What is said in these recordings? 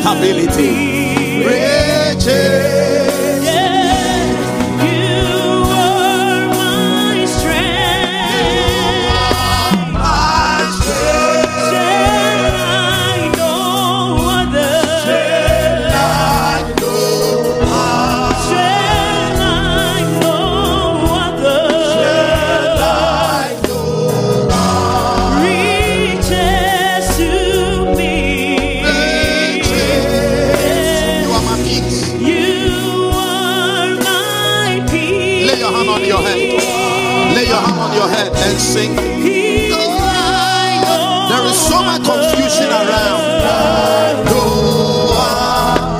stability. Riches. Sing. There is so much confusion around.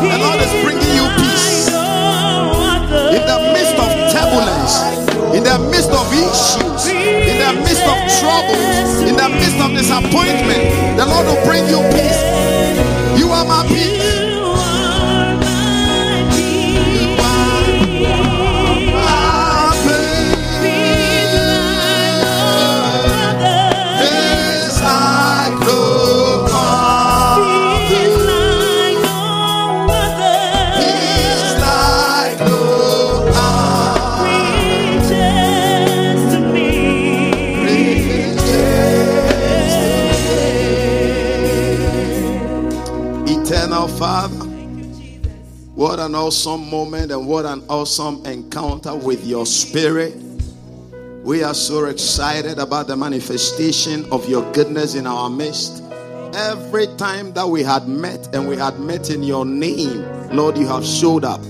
The Lord is bringing you peace in the midst of turbulence, in the midst of issues, in the midst of troubles, in the midst of disappointment. The Lord will bring you peace. An awesome moment and what an awesome encounter with your spirit. We are so excited about the manifestation of your goodness in our midst. Every time that we had met and we had met in your name, Lord, you have showed up.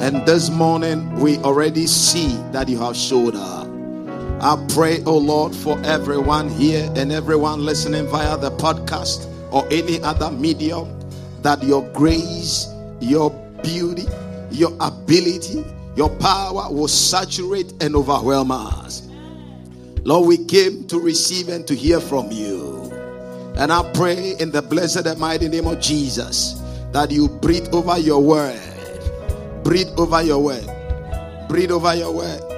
And this morning, we already see that you have showed up. I pray, oh Lord, for everyone here and everyone listening via the podcast or any other medium, that your grace, your beauty, your ability, your power will saturate and overwhelm us. Lord, we came to receive and to hear from you. And I pray in the blessed and mighty name of Jesus that you breathe over your word. Breathe over your word. Breathe over your word.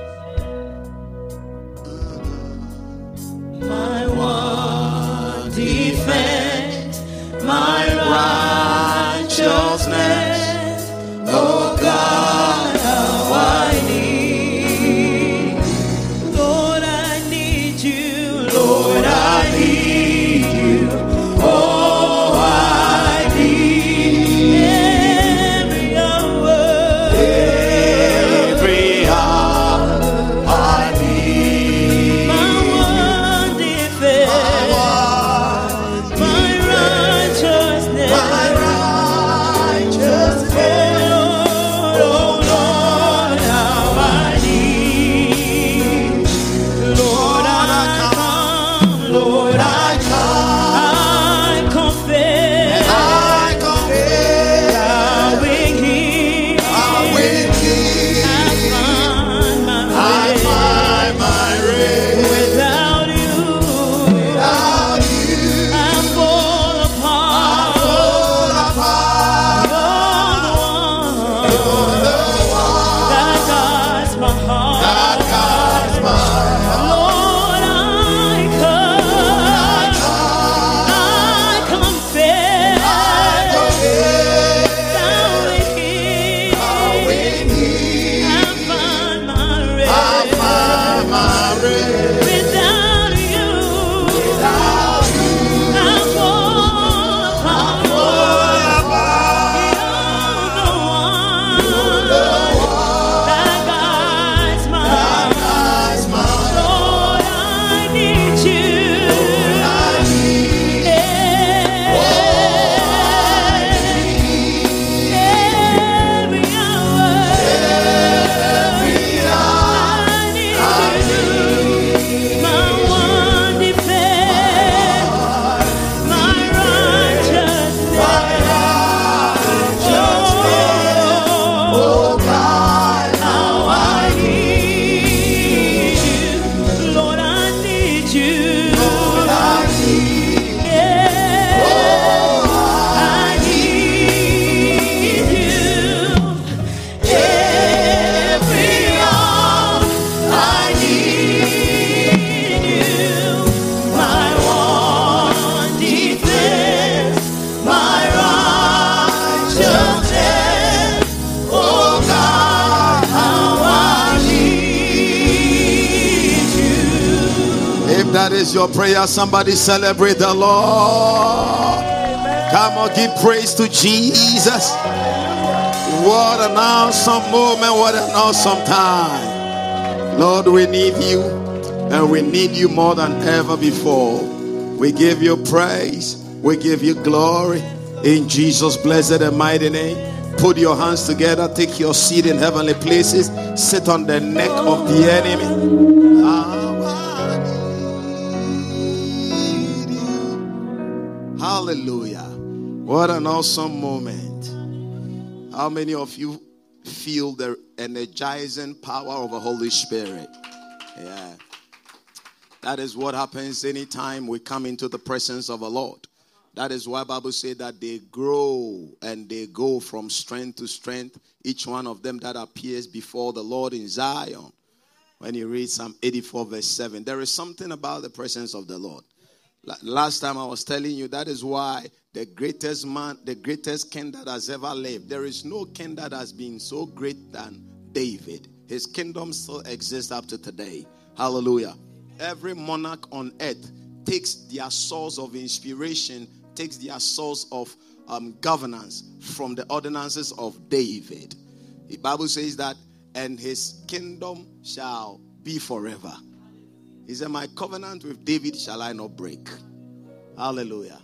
Your prayer, somebody celebrate the Lord. Come on, give praise to Jesus. What an awesome moment, what an awesome time. Lord, we need you, and we need you more than ever before. We give you praise, we give you glory in Jesus' blessed and mighty name. Put your hands together, take your seat in heavenly places, sit on the neck of the enemy. Hallelujah. What an awesome moment. How many of you feel the energizing power of the Holy Spirit? Yeah. That is what happens anytime we come into the presence of the Lord. That is why Bible said that they grow and they go from strength to strength. Each one of them that appears before the Lord in Zion. When you read Psalm 84, verse 7, there is something about the presence of the Lord. Last time I was telling you that is why the greatest man, the greatest king that has ever lived, there is no king that has been so great than David. His kingdom still exists up to today. Hallelujah. Every monarch on earth takes their source of inspiration takes their source of um, governance from the ordinances of David. The Bible says that, and his kingdom shall be forever. He said, My covenant with David shall I not break. Hallelujah.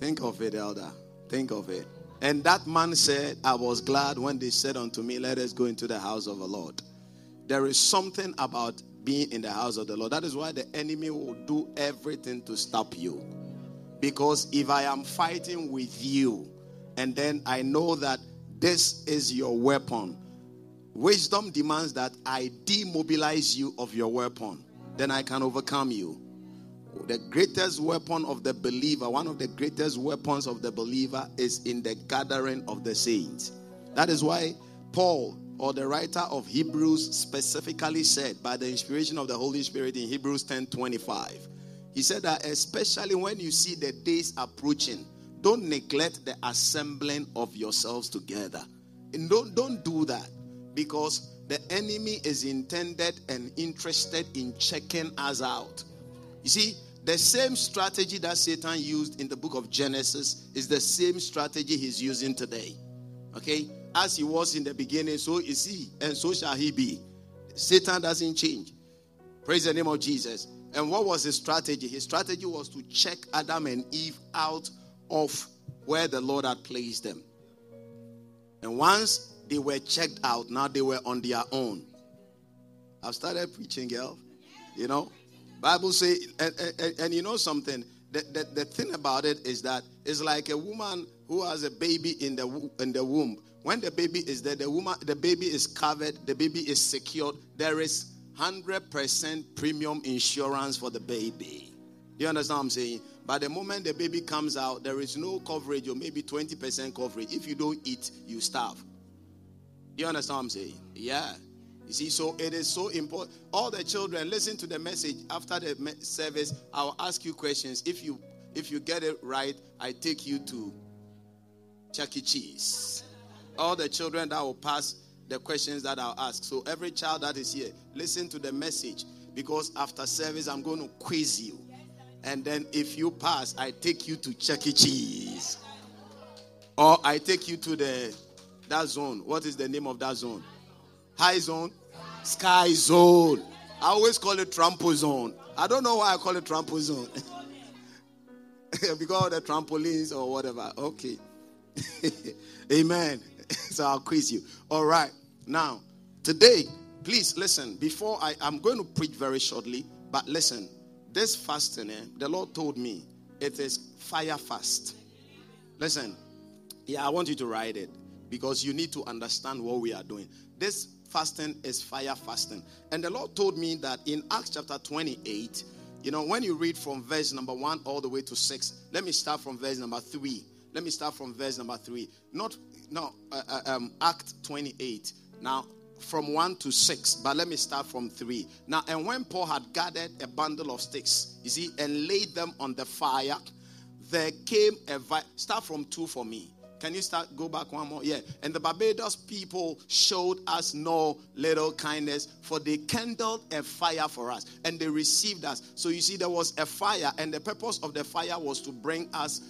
Think of it, elder. Think of it. And that man said, I was glad when they said unto me, Let us go into the house of the Lord. There is something about being in the house of the Lord. That is why the enemy will do everything to stop you. Because if I am fighting with you, and then I know that this is your weapon, wisdom demands that I demobilize you of your weapon. Then I can overcome you. The greatest weapon of the believer, one of the greatest weapons of the believer, is in the gathering of the saints. That is why Paul, or the writer of Hebrews, specifically said, by the inspiration of the Holy Spirit in Hebrews 10 25, he said that especially when you see the days approaching, don't neglect the assembling of yourselves together. And don't, don't do that because the enemy is intended and interested in checking us out. You see, the same strategy that Satan used in the book of Genesis is the same strategy he's using today. Okay? As he was in the beginning, so is he, and so shall he be. Satan doesn't change. Praise the name of Jesus. And what was his strategy? His strategy was to check Adam and Eve out of where the Lord had placed them. And once they were checked out, now they were on their own. I've started preaching, girl. You know, Bible say, and, and, and you know something. The, the, the thing about it is that it's like a woman who has a baby in the in the womb. When the baby is there, the woman, the baby is covered, the baby is secured. There is 100% premium insurance for the baby. Do You understand what I'm saying? By the moment the baby comes out, there is no coverage or maybe 20% coverage. If you don't eat, you starve. You understand what I'm saying? Yeah. You see, so it is so important. All the children, listen to the message after the service. I'll ask you questions. If you if you get it right, I take you to Chuck E. Cheese. All the children that will pass the questions that I'll ask. So every child that is here, listen to the message because after service I'm going to quiz you. And then if you pass, I take you to Chuck E. Cheese. Or I take you to the that zone. What is the name of that zone? High zone? Sky zone. I always call it trampo zone. I don't know why I call it trampo zone. because the trampolines or whatever. Okay. Amen. so I'll quiz you. All right. Now, today, please listen. Before I, I'm going to preach very shortly, but listen. This fasting, eh, the Lord told me it is fire fast. Listen. Yeah, I want you to write it because you need to understand what we are doing. This fasting is fire fasting. And the Lord told me that in Acts chapter 28, you know, when you read from verse number 1 all the way to 6, let me start from verse number 3. Let me start from verse number 3. Not no, uh, uh, um, Act 28. Now, from 1 to 6, but let me start from 3. Now, and when Paul had gathered a bundle of sticks, you see, and laid them on the fire, there came a vi- start from 2 for me. Can you start? Go back one more. Yeah. And the barbarous people showed us no little kindness, for they kindled a fire for us and they received us. So you see, there was a fire, and the purpose of the fire was to bring us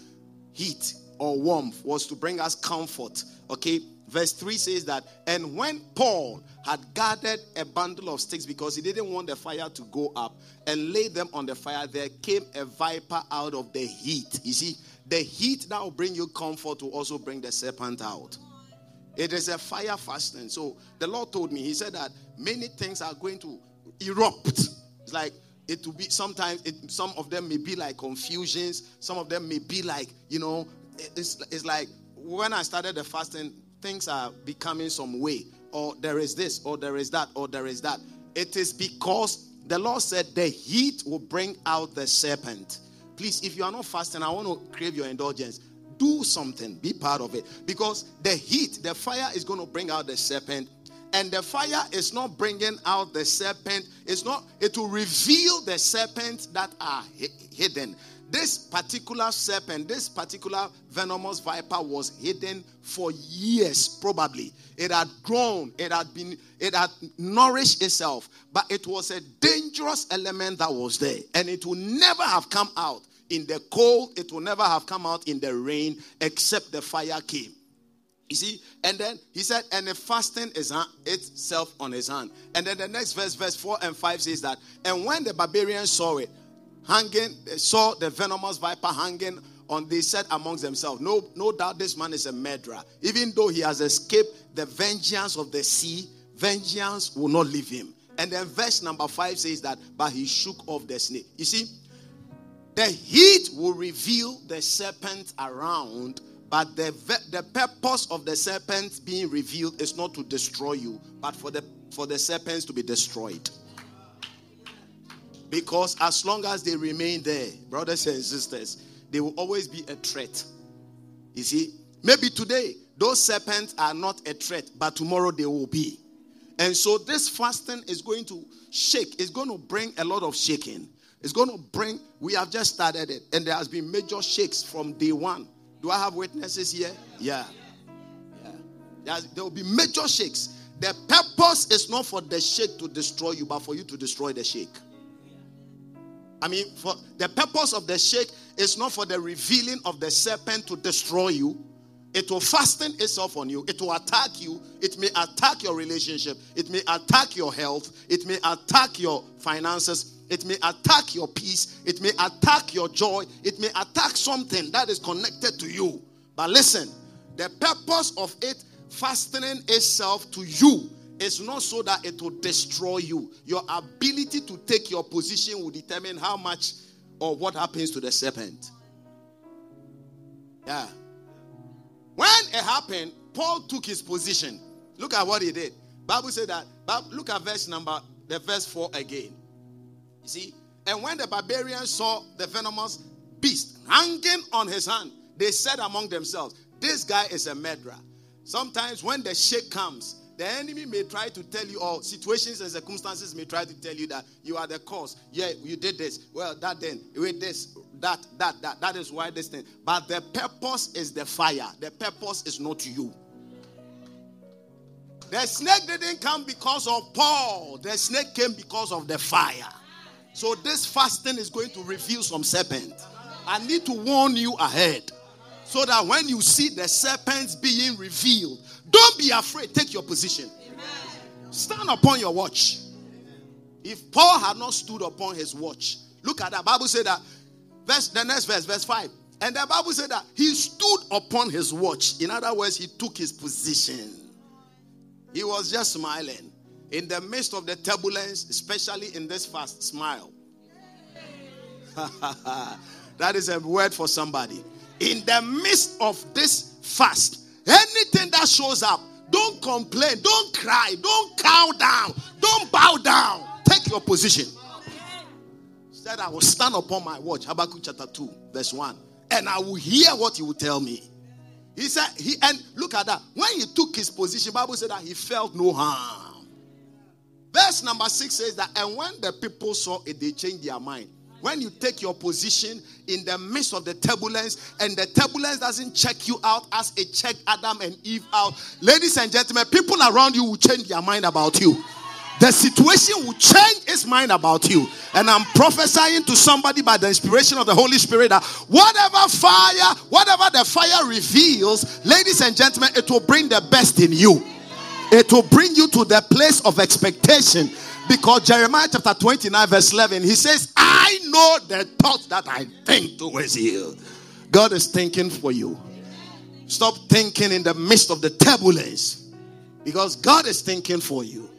heat or warmth, was to bring us comfort. Okay. Verse 3 says that, and when Paul had gathered a bundle of sticks because he didn't want the fire to go up and laid them on the fire, there came a viper out of the heat. You see, the heat that will bring you comfort will also bring the serpent out. It is a fire fasting. So the Lord told me, He said that many things are going to erupt. It's like it will be sometimes, it, some of them may be like confusions, some of them may be like, you know, it's, it's like when I started the fasting, things are becoming some way, or there is this, or there is that, or there is that. It is because the Lord said the heat will bring out the serpent. Please, if you are not fasting, I want to crave your indulgence. Do something, be part of it. Because the heat, the fire is going to bring out the serpent. And the fire is not bringing out the serpent, it's not, it will reveal the serpents that are hidden. This particular serpent, this particular venomous viper was hidden for years, probably. It had grown, it had been, it had nourished itself, but it was a dangerous element that was there, and it would never have come out in the cold, it will never have come out in the rain, except the fire came. You see, and then he said, and the fasting is itself on his hand. And then the next verse, verse 4 and 5 says that, and when the barbarians saw it, hanging, they saw the venomous viper hanging on, they said amongst themselves, no, no doubt this man is a murderer. Even though he has escaped the vengeance of the sea, vengeance will not leave him. And then verse number five says that, but he shook off the snake. You see, the heat will reveal the serpent around, but the, the purpose of the serpent being revealed is not to destroy you, but for the for the serpents to be destroyed. Because as long as they remain there, brothers and sisters, they will always be a threat. You see, maybe today those serpents are not a threat, but tomorrow they will be. And so this fasting is going to shake, it's going to bring a lot of shaking. It's going to bring, we have just started it, and there has been major shakes from day one. Do I have witnesses here? Yeah. yeah. There will be major shakes. The purpose is not for the shake to destroy you, but for you to destroy the shake. I mean, for the purpose of the shake is not for the revealing of the serpent to destroy you. It will fasten itself on you. It will attack you. It may attack your relationship. It may attack your health. It may attack your finances. It may attack your peace. It may attack your joy. It may attack something that is connected to you. But listen, the purpose of it fastening itself to you it's not so that it will destroy you. Your ability to take your position will determine how much or what happens to the serpent. Yeah. When it happened, Paul took his position. Look at what he did. Bible said that. Look at verse number, the verse 4 again. You see? And when the barbarians saw the venomous beast hanging on his hand, they said among themselves, This guy is a murderer. Sometimes when the shake comes, the enemy may try to tell you, or situations and circumstances may try to tell you that you are the cause. Yeah, you did this. Well, that then, with this, that, that, that. That is why this thing. But the purpose is the fire. The purpose is not you. The snake didn't come because of Paul. The snake came because of the fire. So this fasting is going to reveal some serpent. I need to warn you ahead. So that when you see the serpents being revealed, don't be afraid. Take your position. Amen. Stand upon your watch. If Paul had not stood upon his watch, look at that. Bible said that. Verse, the next verse, verse 5. And the Bible said that he stood upon his watch. In other words, he took his position. He was just smiling. In the midst of the turbulence, especially in this fast, smile. that is a word for somebody. In the midst of this fast, Anything that shows up, don't complain, don't cry, don't cow down, don't bow down. Take your position. Said, I will stand upon my watch. Habakkuk chapter 2, verse 1. And I will hear what you will tell me. He said, he and look at that. When he took his position, Bible said that he felt no harm. Verse number six says that, and when the people saw it, they changed their mind. When you take your position in the midst of the turbulence and the turbulence doesn't check you out as it checked Adam and Eve out, ladies and gentlemen, people around you will change their mind about you. The situation will change its mind about you. And I'm prophesying to somebody by the inspiration of the Holy Spirit that whatever fire, whatever the fire reveals, ladies and gentlemen, it will bring the best in you. It will bring you to the place of expectation. Because Jeremiah chapter 29, verse 11, he says, I know the thoughts that I think towards you. God is thinking for you. Stop thinking in the midst of the turbulence. Because God is thinking for you.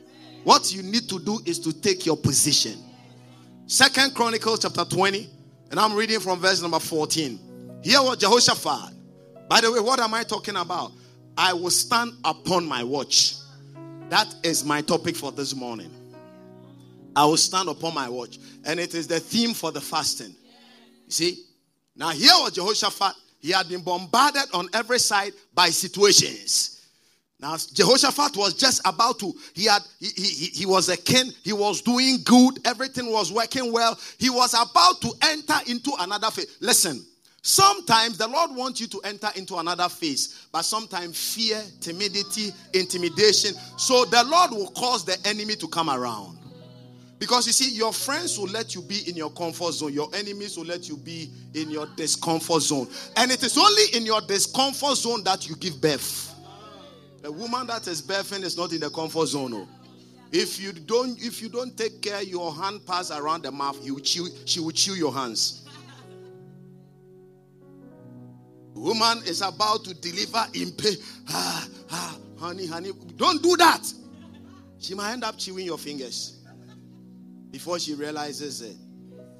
What you need to do is to take your position. Second Chronicles chapter 20, and I'm reading from verse number 14. Hear what Jehoshaphat. By the way, what am I talking about? I will stand upon my watch. That is my topic for this morning. I will stand upon my watch. And it is the theme for the fasting. You see? Now, here was Jehoshaphat. He had been bombarded on every side by situations. Now Jehoshaphat was just about to, he had he, he, he was a king, he was doing good, everything was working well. He was about to enter into another phase. Listen, sometimes the Lord wants you to enter into another phase, but sometimes fear, timidity, intimidation. So the Lord will cause the enemy to come around. Because you see, your friends will let you be in your comfort zone. Your enemies will let you be in your discomfort zone. And it is only in your discomfort zone that you give birth. A woman that is birthing is not in the comfort zone. No. If you don't, if you don't take care, your hand pass around the mouth, you chew, she will chew your hands. Woman is about to deliver in pain. Ah, ah, honey, honey, don't do that. She might end up chewing your fingers before she realizes it.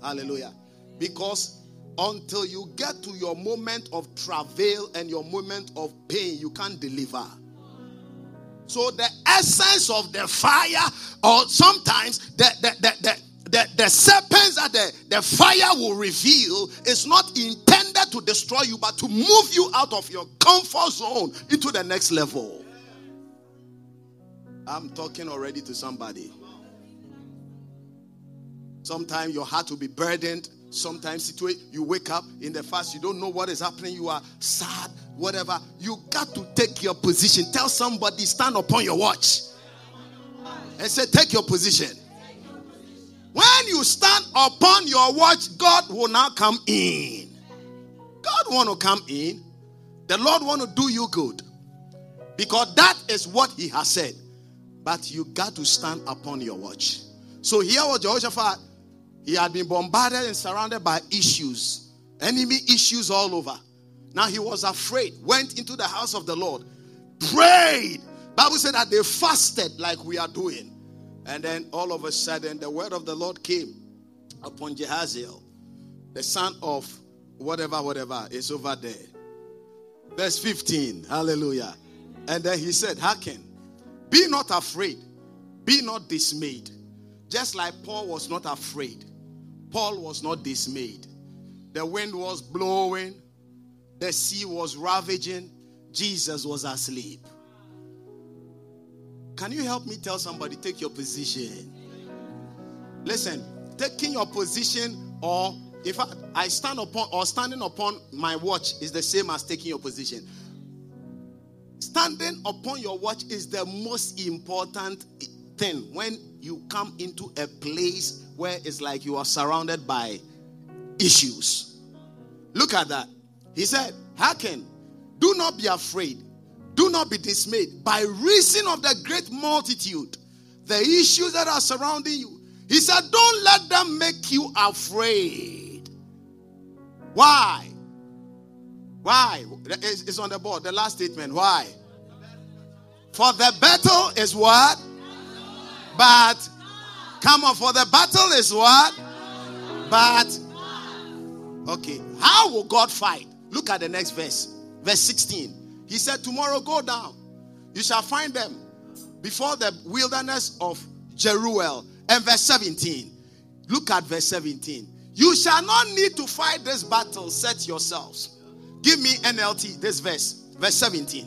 Hallelujah. Because until you get to your moment of travail and your moment of pain, you can't deliver. So the essence of the fire, or sometimes the the the, the the, the serpents that the, the fire will reveal is not intended to destroy you, but to move you out of your comfort zone into the next level. I'm talking already to somebody. Sometimes your heart will be burdened. Sometimes you wake up in the fast, you don't know what is happening. You are sad, whatever, you got to take your position. Tell somebody, stand upon your watch. And say, take your position. When you stand upon your watch, God will now come in. God want to come in. The Lord want to do you good. Because that is what he has said. But you got to stand upon your watch. So here was Jehoshaphat. He had been bombarded and surrounded by issues, enemy issues all over. Now he was afraid, went into the house of the Lord, prayed. Bible said that they fasted like we are doing. And then all of a sudden the word of the Lord came upon Jehaziel, the son of whatever, whatever is over there. Verse 15. Hallelujah. And then he said, Hearken, be not afraid, be not dismayed. Just like Paul was not afraid, Paul was not dismayed. The wind was blowing, the sea was ravaging. Jesus was asleep. Can you help me tell somebody, take your position? Listen, taking your position, or if I, I stand upon, or standing upon my watch is the same as taking your position. Standing upon your watch is the most important thing when you come into a place where it's like you are surrounded by issues. Look at that. He said, Hearken, do not be afraid, do not be dismayed by reason of the great multitude, the issues that are surrounding you. He said, Don't let them make you afraid. Why? Why? It's on the board. The last statement. Why? For the battle is what? But come on, for the battle is what? But okay, how will God fight? Look at the next verse. Verse 16. He said, Tomorrow go down. You shall find them before the wilderness of Jeruel. And verse 17. Look at verse 17. You shall not need to fight this battle. Set yourselves. Give me NLT, this verse. Verse 17.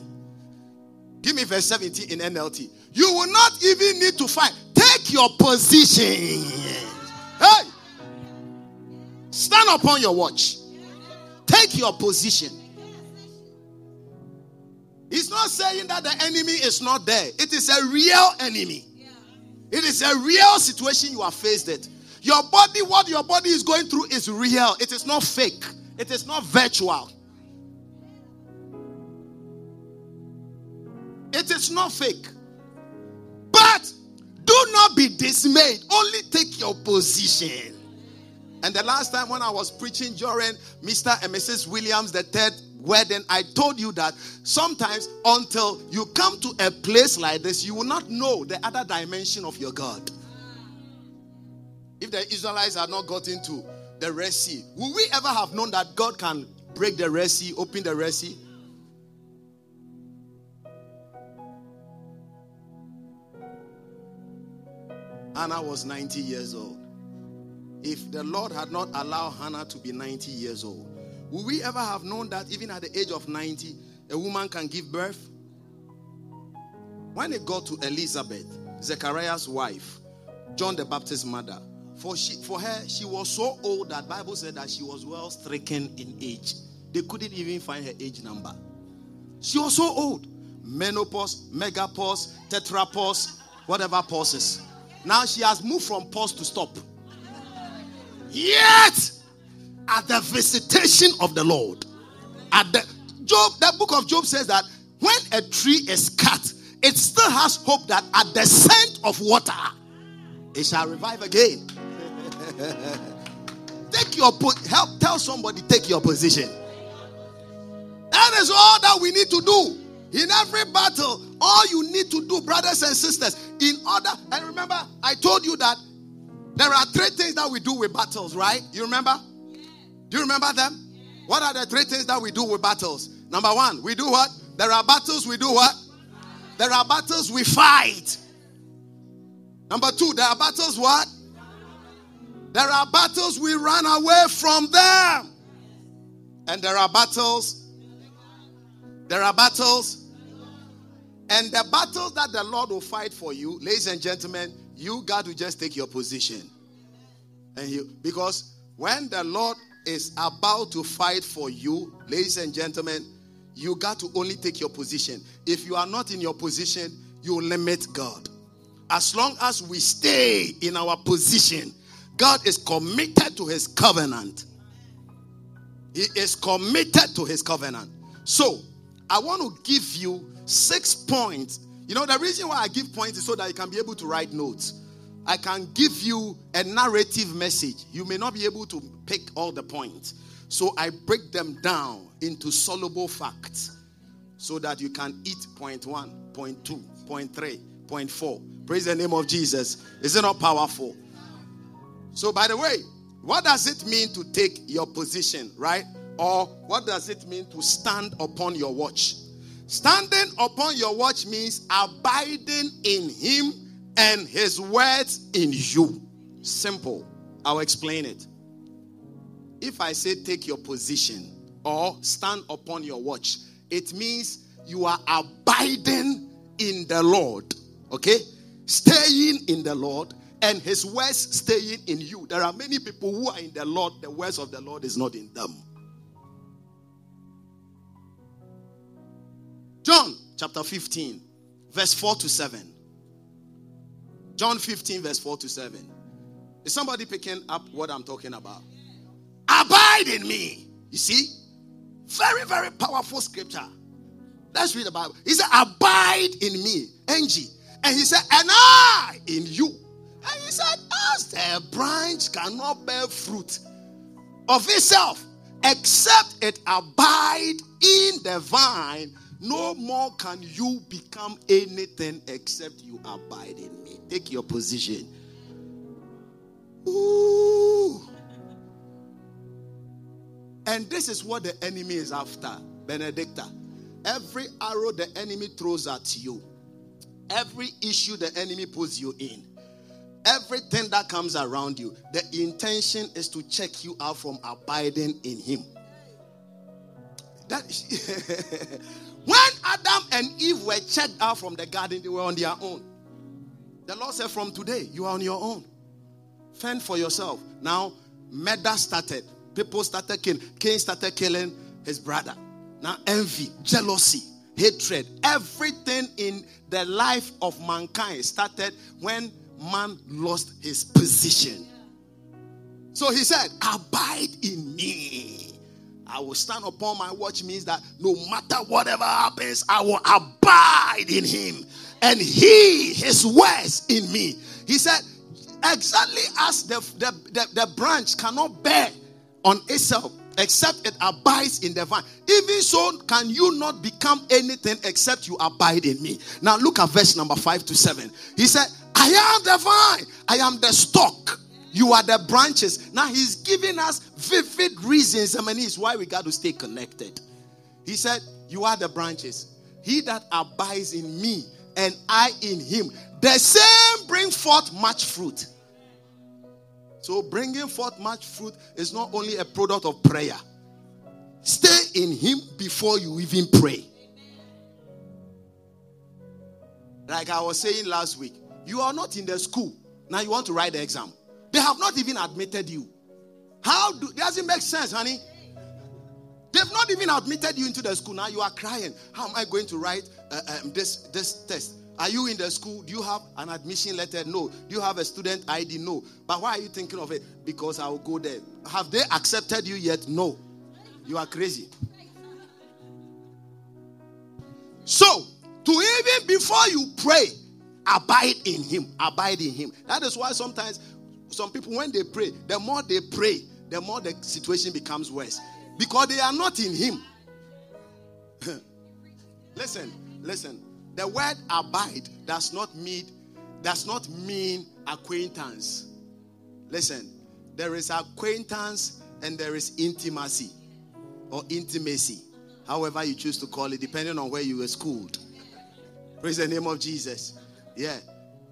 Give me verse 17 in NLT. You will not even need to fight. Take your position. Hey! Stand upon your watch. Take your position. He's not saying that the enemy is not there. It is a real enemy. It is a real situation you are faced with. Your body, what your body is going through, is real. It is not fake. It is not virtual. It is not fake. Do not be dismayed. Only take your position. And the last time when I was preaching during Mr. and Mrs. Williams, the third wedding, I told you that sometimes until you come to a place like this, you will not know the other dimension of your God. If the Israelites had not got into the Red Sea, will we ever have known that God can break the Red Sea, open the Red Sea? Hannah was 90 years old. If the Lord had not allowed Hannah to be 90 years old, would we ever have known that even at the age of 90, a woman can give birth? When it got to Elizabeth, Zechariah's wife, John the Baptist's mother, for she for her, she was so old that Bible said that she was well stricken in age. They couldn't even find her age number. She was so old. Menopause, megapause, tetrapause, whatever pauses. Now she has moved from pause to stop. Yet, at the visitation of the Lord, at the Job, that book of Job says that when a tree is cut, it still has hope that at the scent of water, it shall revive again. take your help. Tell somebody take your position. That is all that we need to do. In every battle, all you need to do, brothers and sisters, in order, and remember, I told you that there are three things that we do with battles, right? You remember? Do you remember them? What are the three things that we do with battles? Number one, we do what? There are battles we do what? There are battles we fight. Number two, there are battles what? There are battles we run away from them. And there are battles. There are battles. And the battles that the Lord will fight for you, ladies and gentlemen, you got to just take your position. And you because when the Lord is about to fight for you, ladies and gentlemen, you got to only take your position. If you are not in your position, you limit God. As long as we stay in our position, God is committed to his covenant. He is committed to his covenant. So, I want to give you six points. You know, the reason why I give points is so that you can be able to write notes. I can give you a narrative message. You may not be able to pick all the points. So I break them down into soluble facts so that you can eat point one, point two, point three, point four. Praise the name of Jesus. Is it not powerful? So, by the way, what does it mean to take your position, right? Or what does it mean to stand upon your watch? Standing upon your watch means abiding in Him and His words in you. Simple. I'll explain it. If I say take your position or stand upon your watch, it means you are abiding in the Lord. Okay? Staying in the Lord and his words staying in you. There are many people who are in the Lord, the words of the Lord is not in them. John chapter 15, verse 4 to 7. John 15, verse 4 to 7. Is somebody picking up what I'm talking about? Abide in me. You see? Very, very powerful scripture. Let's read the Bible. He said, Abide in me, Angie. And he said, And I in you. And he said, As the branch cannot bear fruit of itself, except it abide in the vine, no more can you become anything except you abide in me. Take your position. Ooh. And this is what the enemy is after, Benedicta. Every arrow the enemy throws at you, every issue the enemy puts you in, everything that comes around you, the intention is to check you out from abiding in Him. That when Adam and Eve were checked out from the garden, they were on their own. The Lord said, From today, you are on your own. Fend for yourself. Now, murder started. People started killing. Cain started killing his brother. Now, envy, jealousy, hatred, everything in the life of mankind started when man lost his position. So he said, Abide in me. I will stand upon my watch means that no matter whatever happens, I will abide in him. And he, his words in me. He said, exactly as the, the, the, the branch cannot bear on itself except it abides in the vine. Even so, can you not become anything except you abide in me? Now, look at verse number five to seven. He said, I am the vine, I am the stock. You are the branches. Now he's giving us vivid reasons. I mean, it's why we got to stay connected. He said, You are the branches. He that abides in me and I in him, the same bring forth much fruit. So, bringing forth much fruit is not only a product of prayer. Stay in Him before you even pray. Like I was saying last week, you are not in the school. Now you want to write the exam. They have not even admitted you. How do does it make sense, honey? They've not even admitted you into the school. Now you are crying. How am I going to write uh, um, this this test? Are you in the school? Do you have an admission letter? No. Do you have a student ID? No. But why are you thinking of it? Because I will go there. Have they accepted you yet? No. You are crazy. So, to even before you pray, abide in Him. Abide in Him. That is why sometimes some people, when they pray, the more they pray, the more the situation becomes worse. Because they are not in Him. listen, listen. The word abide does not mean does not mean acquaintance. Listen, there is acquaintance and there is intimacy or intimacy, however you choose to call it, depending on where you were schooled. Praise the name of Jesus. Yeah.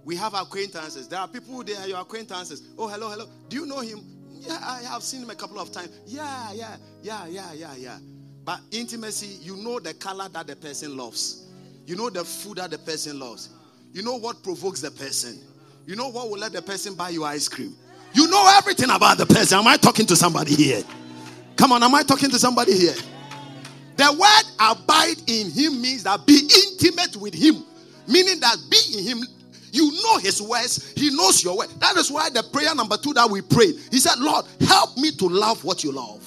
We have acquaintances. There are people there, your acquaintances. Oh, hello, hello. Do you know him? Yeah, I have seen him a couple of times. Yeah, yeah, yeah, yeah, yeah, yeah. But intimacy, you know the color that the person loves. You know the food that the person loves. You know what provokes the person. You know what will let the person buy you ice cream. You know everything about the person. Am I talking to somebody here? Come on, am I talking to somebody here? The word abide in him means that be intimate with him, meaning that be in him. You know his words, he knows your word. That is why the prayer number two that we prayed, he said, Lord, help me to love what you love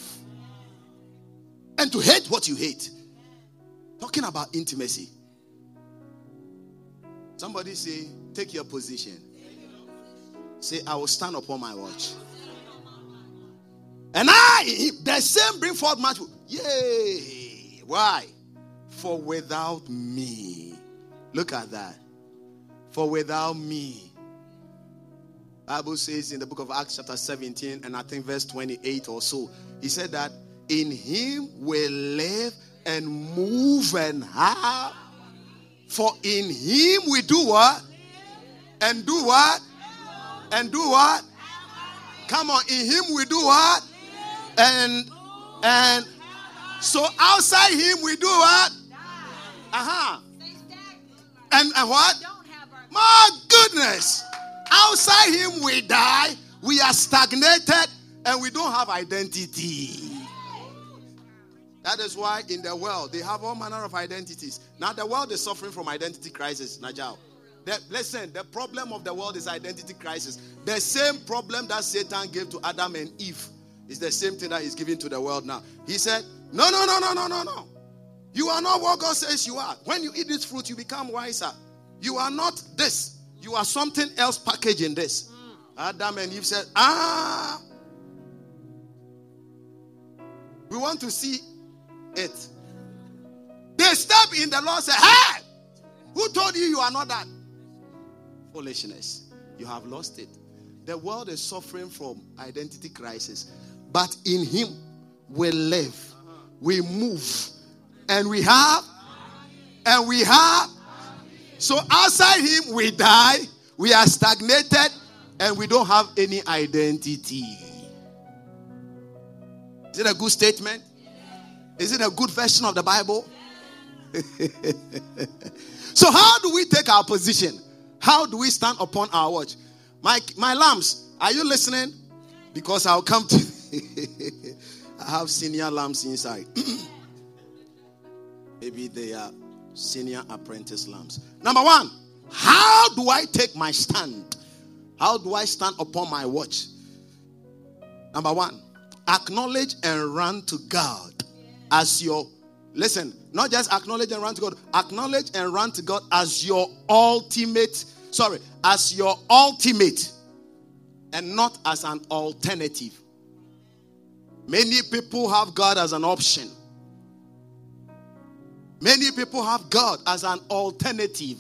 and to hate what you hate. Talking about intimacy. Somebody say, take your position. Say, I will stand upon my watch. And I, the same bring forth much. Yay! Why? For without me, look at that. For without me, Bible says in the book of Acts chapter 17 and I think verse 28 or so, he said that in him we live and move and have for in him we do what? And do what? And do what? Come on, in him we do what? And and so outside him we do what? Uh-huh. And, and what? My goodness. Outside him we die, we are stagnated, and we don't have identity. That is why in the world they have all manner of identities. Now the world is suffering from identity crisis, Najal. The, listen, the problem of the world is identity crisis. The same problem that Satan gave to Adam and Eve is the same thing that he's giving to the world now. He said, No, no, no, no, no, no, no. You are not what God says you are. When you eat this fruit, you become wiser. You are not this. You are something else packaged in this. Adam and Eve said, Ah, we want to see it. They step in the Lord said, Hey, who told you you are not that? Foolishness. You have lost it. The world is suffering from identity crisis, but in Him we live, we move, and we have, and we have. So outside Him we die, we are stagnated, and we don't have any identity. Is it a good statement? Is it a good version of the Bible? so, how do we take our position? How do we stand upon our watch? My, my lambs, are you listening? Because I'll come to. I have senior lambs inside. Maybe they are senior apprentice lamps. Number one, how do I take my stand? How do I stand upon my watch? Number one, acknowledge and run to God as your, listen, not just acknowledge and run to God, acknowledge and run to God as your ultimate, sorry, as your ultimate and not as an alternative. Many people have God as an option. Many people have God as an alternative.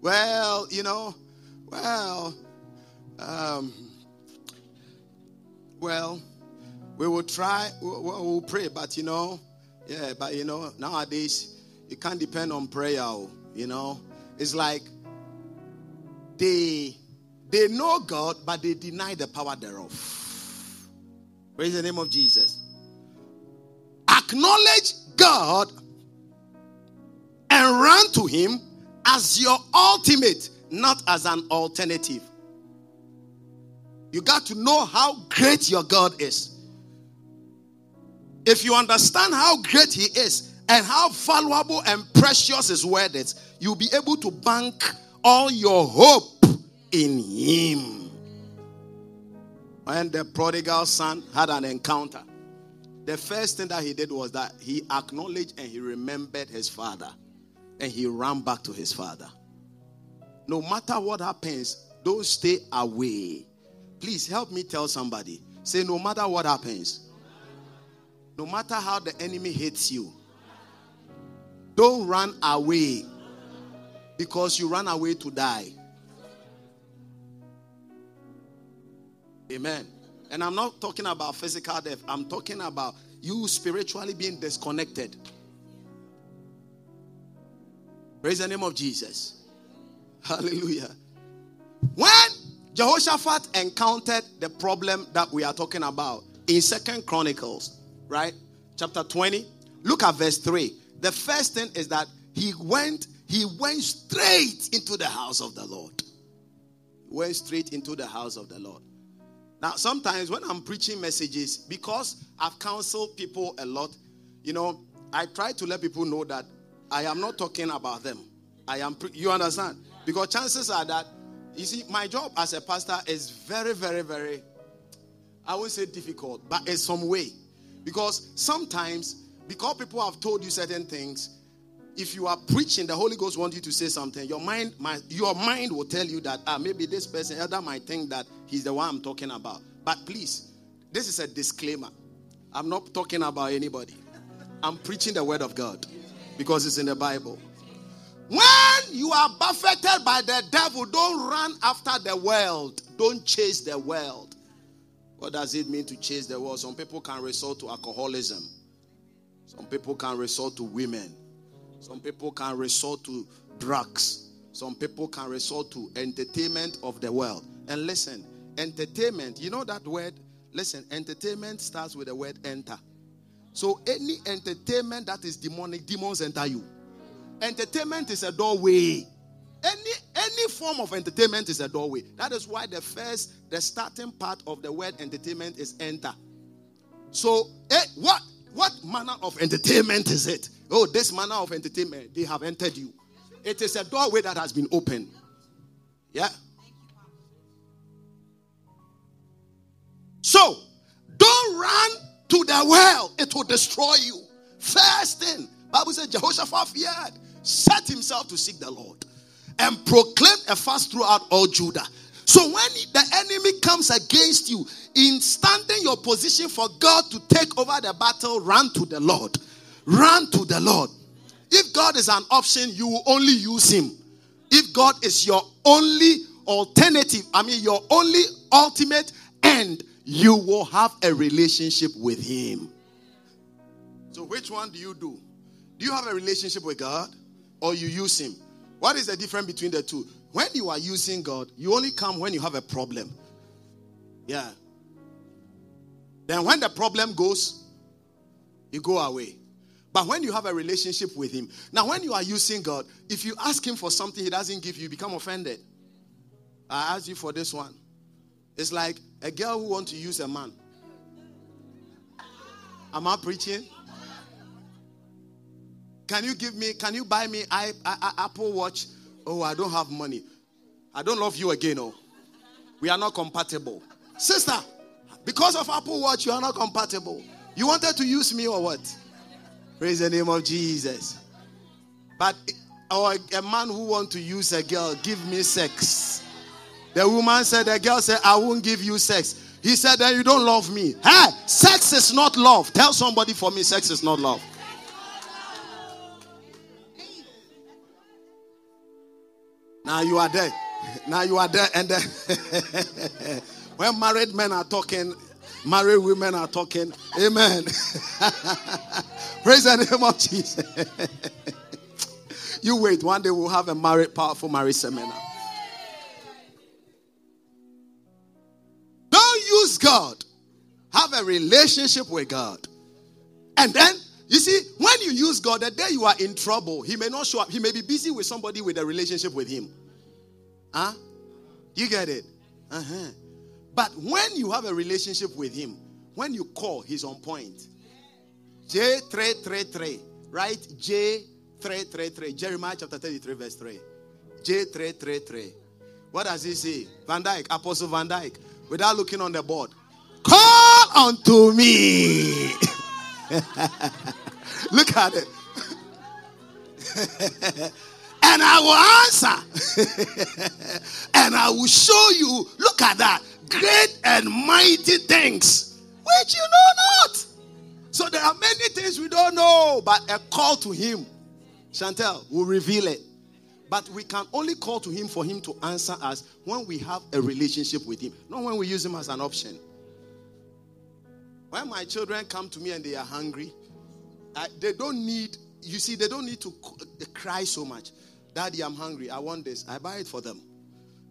Well, you know, well, um, well, we will try, we'll, we'll pray, but you know, yeah, but you know, nowadays you can't depend on prayer. Oh, you know, it's like they they know God, but they deny the power thereof. Praise the name of Jesus. Acknowledge God and run to Him as your ultimate, not as an alternative. You got to know how great your God is. If you understand how great He is and how valuable and precious His word is, you'll be able to bank all your hope in Him. When the prodigal son had an encounter, the first thing that he did was that he acknowledged and he remembered his father and he ran back to his father. No matter what happens, don't stay away. Please help me tell somebody. Say, no matter what happens, no matter how the enemy hates you, don't run away because you run away to die. Amen. And I'm not talking about physical death, I'm talking about you spiritually being disconnected. Praise the name of Jesus. Hallelujah. When Jehoshaphat encountered the problem that we are talking about in Second Chronicles, right? Chapter 20. Look at verse 3. The first thing is that he went he went straight into the house of the Lord. Went straight into the house of the Lord. Now, sometimes when I'm preaching messages, because I've counseled people a lot, you know, I try to let people know that I am not talking about them. I am, pre- you understand? Because chances are that, you see, my job as a pastor is very, very, very, I won't say difficult, but in some way. Because sometimes, because people have told you certain things, if you are preaching, the Holy Ghost wants you to say something. Your mind, my, your mind will tell you that ah, maybe this person, elder, might think that he's the one I'm talking about. But please, this is a disclaimer. I'm not talking about anybody. I'm preaching the word of God because it's in the Bible. When you are buffeted by the devil, don't run after the world. Don't chase the world. What does it mean to chase the world? Some people can resort to alcoholism. Some people can resort to women. Some people can resort to drugs. Some people can resort to entertainment of the world. And listen, entertainment, you know that word? Listen, entertainment starts with the word enter. So any entertainment that is demonic, demons enter you. Entertainment is a doorway. Any any form of entertainment is a doorway. That is why the first, the starting part of the word entertainment is enter. So, eh, what what manner of entertainment is it? Oh, this manner of entertainment, they have entered you. It is a doorway that has been opened. Yeah. So, don't run to the well, it will destroy you. First thing, Bible says Jehoshaphat feared, set himself to seek the Lord, and proclaimed a fast throughout all Judah. So when the enemy comes against you, in standing your position for God to take over the battle, run to the Lord. Run to the Lord. If God is an option, you will only use him. If God is your only alternative, I mean your only ultimate end, you will have a relationship with him. So which one do you do? Do you have a relationship with God or you use him? What is the difference between the two? When you are using God, you only come when you have a problem. Yeah. Then when the problem goes, you go away. But when you have a relationship with Him, now when you are using God, if you ask Him for something He doesn't give you, you become offended. I asked you for this one. It's like a girl who wants to use a man. Am I preaching? Can you give me, can you buy me I, I, I, Apple Watch? Oh, I don't have money. I don't love you again. Oh, we are not compatible. Sister, because of Apple Watch, you are not compatible. You wanted to use me or what? Praise the name of Jesus. But or a man who want to use a girl, give me sex. The woman said, the girl said, I won't give you sex. He said, then you don't love me. Hey, sex is not love. Tell somebody for me, sex is not love. Now you are there. Now you are there. And then when married men are talking, married women are talking. Amen. Praise the name of Jesus. you wait. One day we'll have a married, powerful marriage seminar. Use God. Have a relationship with God. And then, you see, when you use God, the day you are in trouble, He may not show up. He may be busy with somebody with a relationship with Him. Huh? You get it? Uh-huh. But when you have a relationship with him, when you call, he's on point. J333, right? J333. Jeremiah chapter 33, verse 3. J333. What does he say? Van Dyke, Apostle Van Dyke, without looking on the board. Call unto me. Look at it. and I will answer. and I will show you, look at that, great and mighty things which you know not. So there are many things we don't know, but a call to Him, Chantel, will reveal it. But we can only call to Him for Him to answer us when we have a relationship with Him, not when we use Him as an option. When my children come to me and they are hungry, I, they don't need, you see, they don't need to cry so much. Daddy, I'm hungry. I want this. I buy it for them.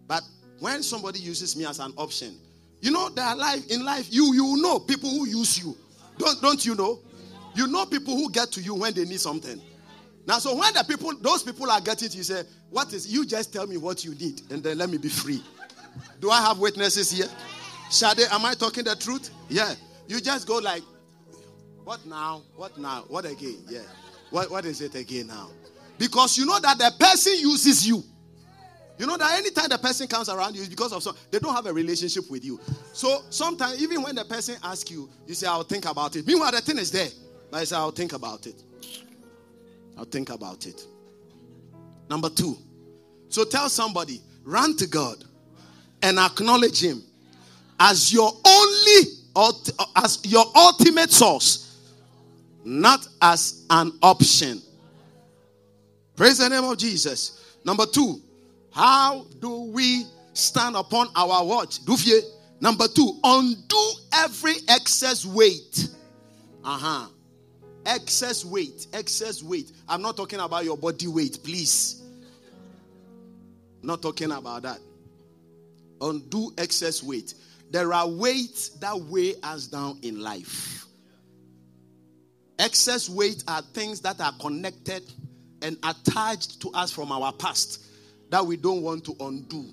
But when somebody uses me as an option, you know that life in life, you you know people who use you. Don't don't you know? You know people who get to you when they need something. Now, so when the people, those people are getting to you, say, What is you just tell me what you need and then let me be free. Do I have witnesses here? Shade, am I talking the truth? Yeah. You just go like, What now? What now? What again? Yeah. What, what is it again now? Because you know that the person uses you. You know that anytime the person comes around you, because of some they don't have a relationship with you. So sometimes, even when the person asks you, you say, I'll think about it. Meanwhile, the thing is there. But I say, I'll think about it. Think about it. Number two. So tell somebody, run to God and acknowledge Him as your only, as your ultimate source, not as an option. Praise the name of Jesus. Number two, how do we stand upon our watch? Number two, undo every excess weight. Uh huh. Excess weight, excess weight. I'm not talking about your body weight, please. Not talking about that. Undo excess weight. There are weights that weigh us down in life. Excess weight are things that are connected and attached to us from our past that we don't want to undo.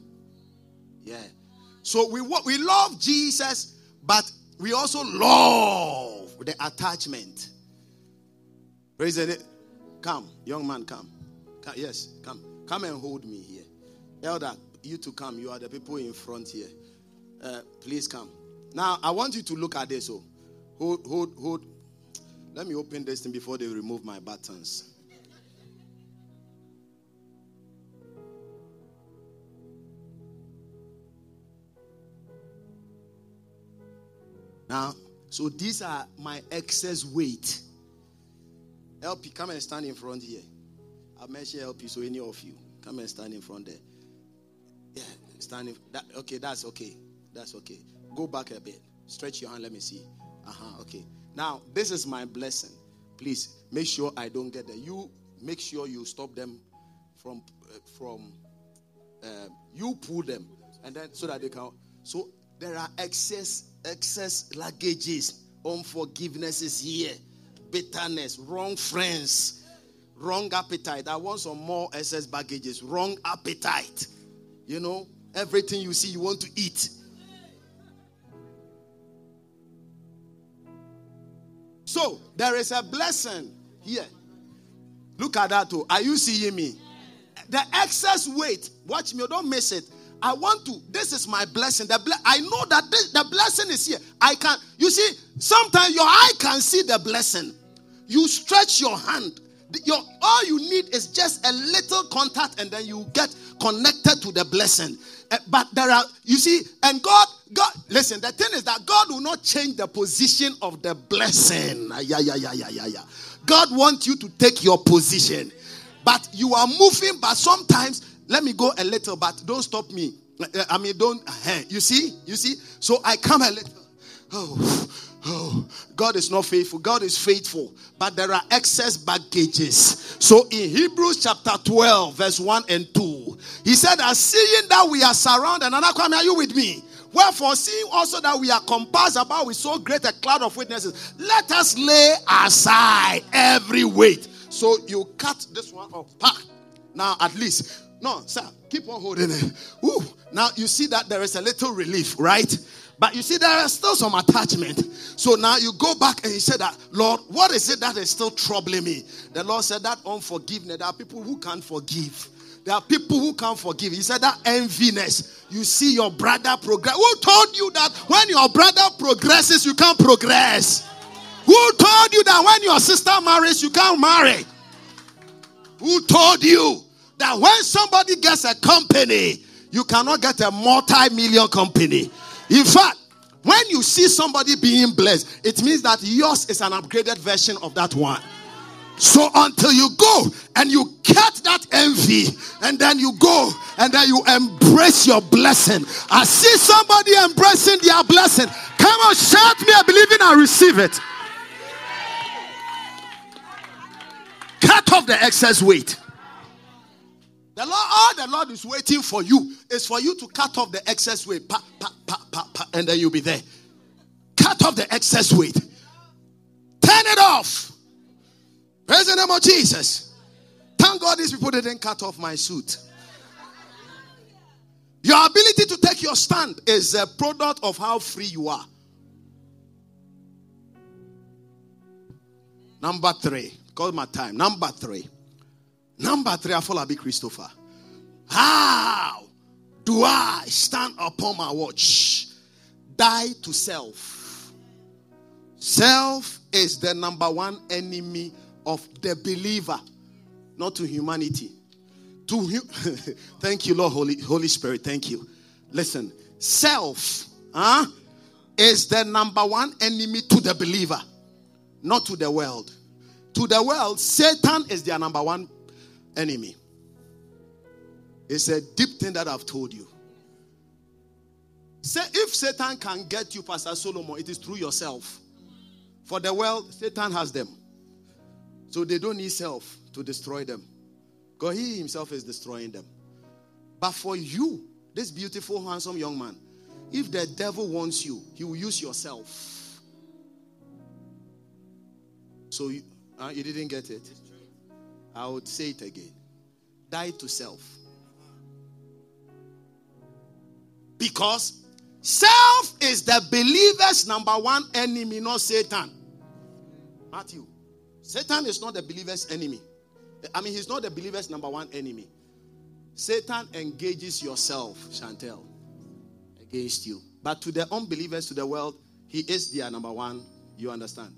Yeah. So we we love Jesus, but we also love the attachment. Praise it. Come, young man, come. come. Yes, come. Come and hold me here. Elder, you to come. You are the people in front here. Uh, please come. Now, I want you to look at this. Oh. hold, hold, hold. Let me open this thing before they remove my buttons. Now, so these are my excess weight. LP, come and stand in front here. I'll mention LP, so any of you, come and stand in front there. Yeah, standing. That, okay, that's okay. That's okay. Go back a bit. Stretch your hand. Let me see. Uh huh. Okay. Now, this is my blessing. Please make sure I don't get there. You make sure you stop them from uh, from. Uh, you pull them, and then so that they can. So there are excess excess luggages, unforgiveness here, bitterness, wrong friends, wrong appetite. I want some more excess baggages, wrong appetite. You know, everything you see, you want to eat. So there is a blessing here. Look at that too. Are you seeing me? The excess weight. Watch me. Don't miss it. I want to. This is my blessing. The ble- I know that this, the blessing is here. I can. You see, sometimes your eye can see the blessing, you stretch your hand. Your all you need is just a little contact, and then you get connected to the blessing. Uh, but there are, you see, and God, God, listen. The thing is that God will not change the position of the blessing. Yeah, yeah, yeah, yeah, yeah, yeah. God wants you to take your position, but you are moving. But sometimes let me go a little, but don't stop me. Uh, I mean, don't. You see, you see. So I come a little. Oh, oh, God is not faithful. God is faithful, but there are excess baggages. So in Hebrews chapter 12, verse 1 and 2, he said, As seeing that we are surrounded, and Kwame, are you with me? Wherefore, seeing also that we are compassed about with so great a cloud of witnesses, let us lay aside every weight. So you cut this one off. Now, at least no, sir, keep on holding it. Ooh, now you see that there is a little relief, right? But you see, there is still some attachment. So now you go back and you say that, Lord, what is it that is still troubling me? The Lord said that unforgiveness. There are people who can't forgive. There are people who can't forgive. He said that enviness. You see your brother progress. Who told you that when your brother progresses, you can't progress? Who told you that when your sister marries, you can't marry? Who told you? that when somebody gets a company, you cannot get a multi million company. In fact, when you see somebody being blessed, it means that yours is an upgraded version of that one. So until you go and you cut that envy, and then you go and then you embrace your blessing. I see somebody embracing their blessing. Come on, shout me, I believe in, I receive it. Cut off the excess weight. The Lord, all the Lord is waiting for you is for you to cut off the excess weight, pa, pa, pa, pa, pa, and then you'll be there. Cut off the excess weight. Turn it off. Praise the name of Jesus. Thank God these people didn't cut off my suit. Your ability to take your stand is a product of how free you are. Number three. Call my time. Number three. Number three, I follow Big Christopher. How do I stand upon my watch? Die to self. Self is the number one enemy of the believer, not to humanity. To hu- thank you, Lord Holy Holy Spirit. Thank you. Listen, self huh, is the number one enemy to the believer, not to the world. To the world, Satan is their number one enemy. It's a deep thing that I've told you. Say, if Satan can get you, Pastor Solomon, it is through yourself. For the world, Satan has them. So they don't need self to destroy them. Because he himself is destroying them. But for you, this beautiful, handsome young man, if the devil wants you, he will use yourself. So you, uh, you didn't get it? I would say it again. Die to self. Because self is the believer's number one enemy, not Satan. Matthew. Satan is not the believer's enemy. I mean, he's not the believer's number one enemy. Satan engages yourself, Chantel, against you. But to the unbelievers, to the world, he is their number one. You understand?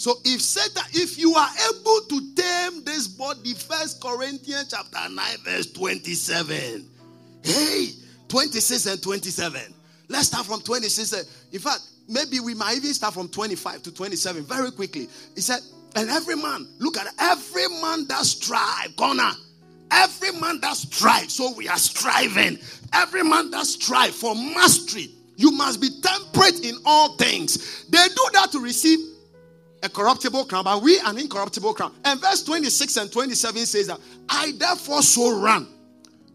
So if Satan, if you are able to tame this body, First Corinthians chapter 9, verse 27. Hey, 26 and 27. Let's start from 26. In fact, maybe we might even start from 25 to 27 very quickly. He said, and every man, look at it, every man that strive, Connor. Every man that strive, so we are striving. Every man that strive for mastery, you must be temperate in all things. They do that to receive a corruptible crown, but we an incorruptible crown. And verse 26 and 27 says that I therefore so run,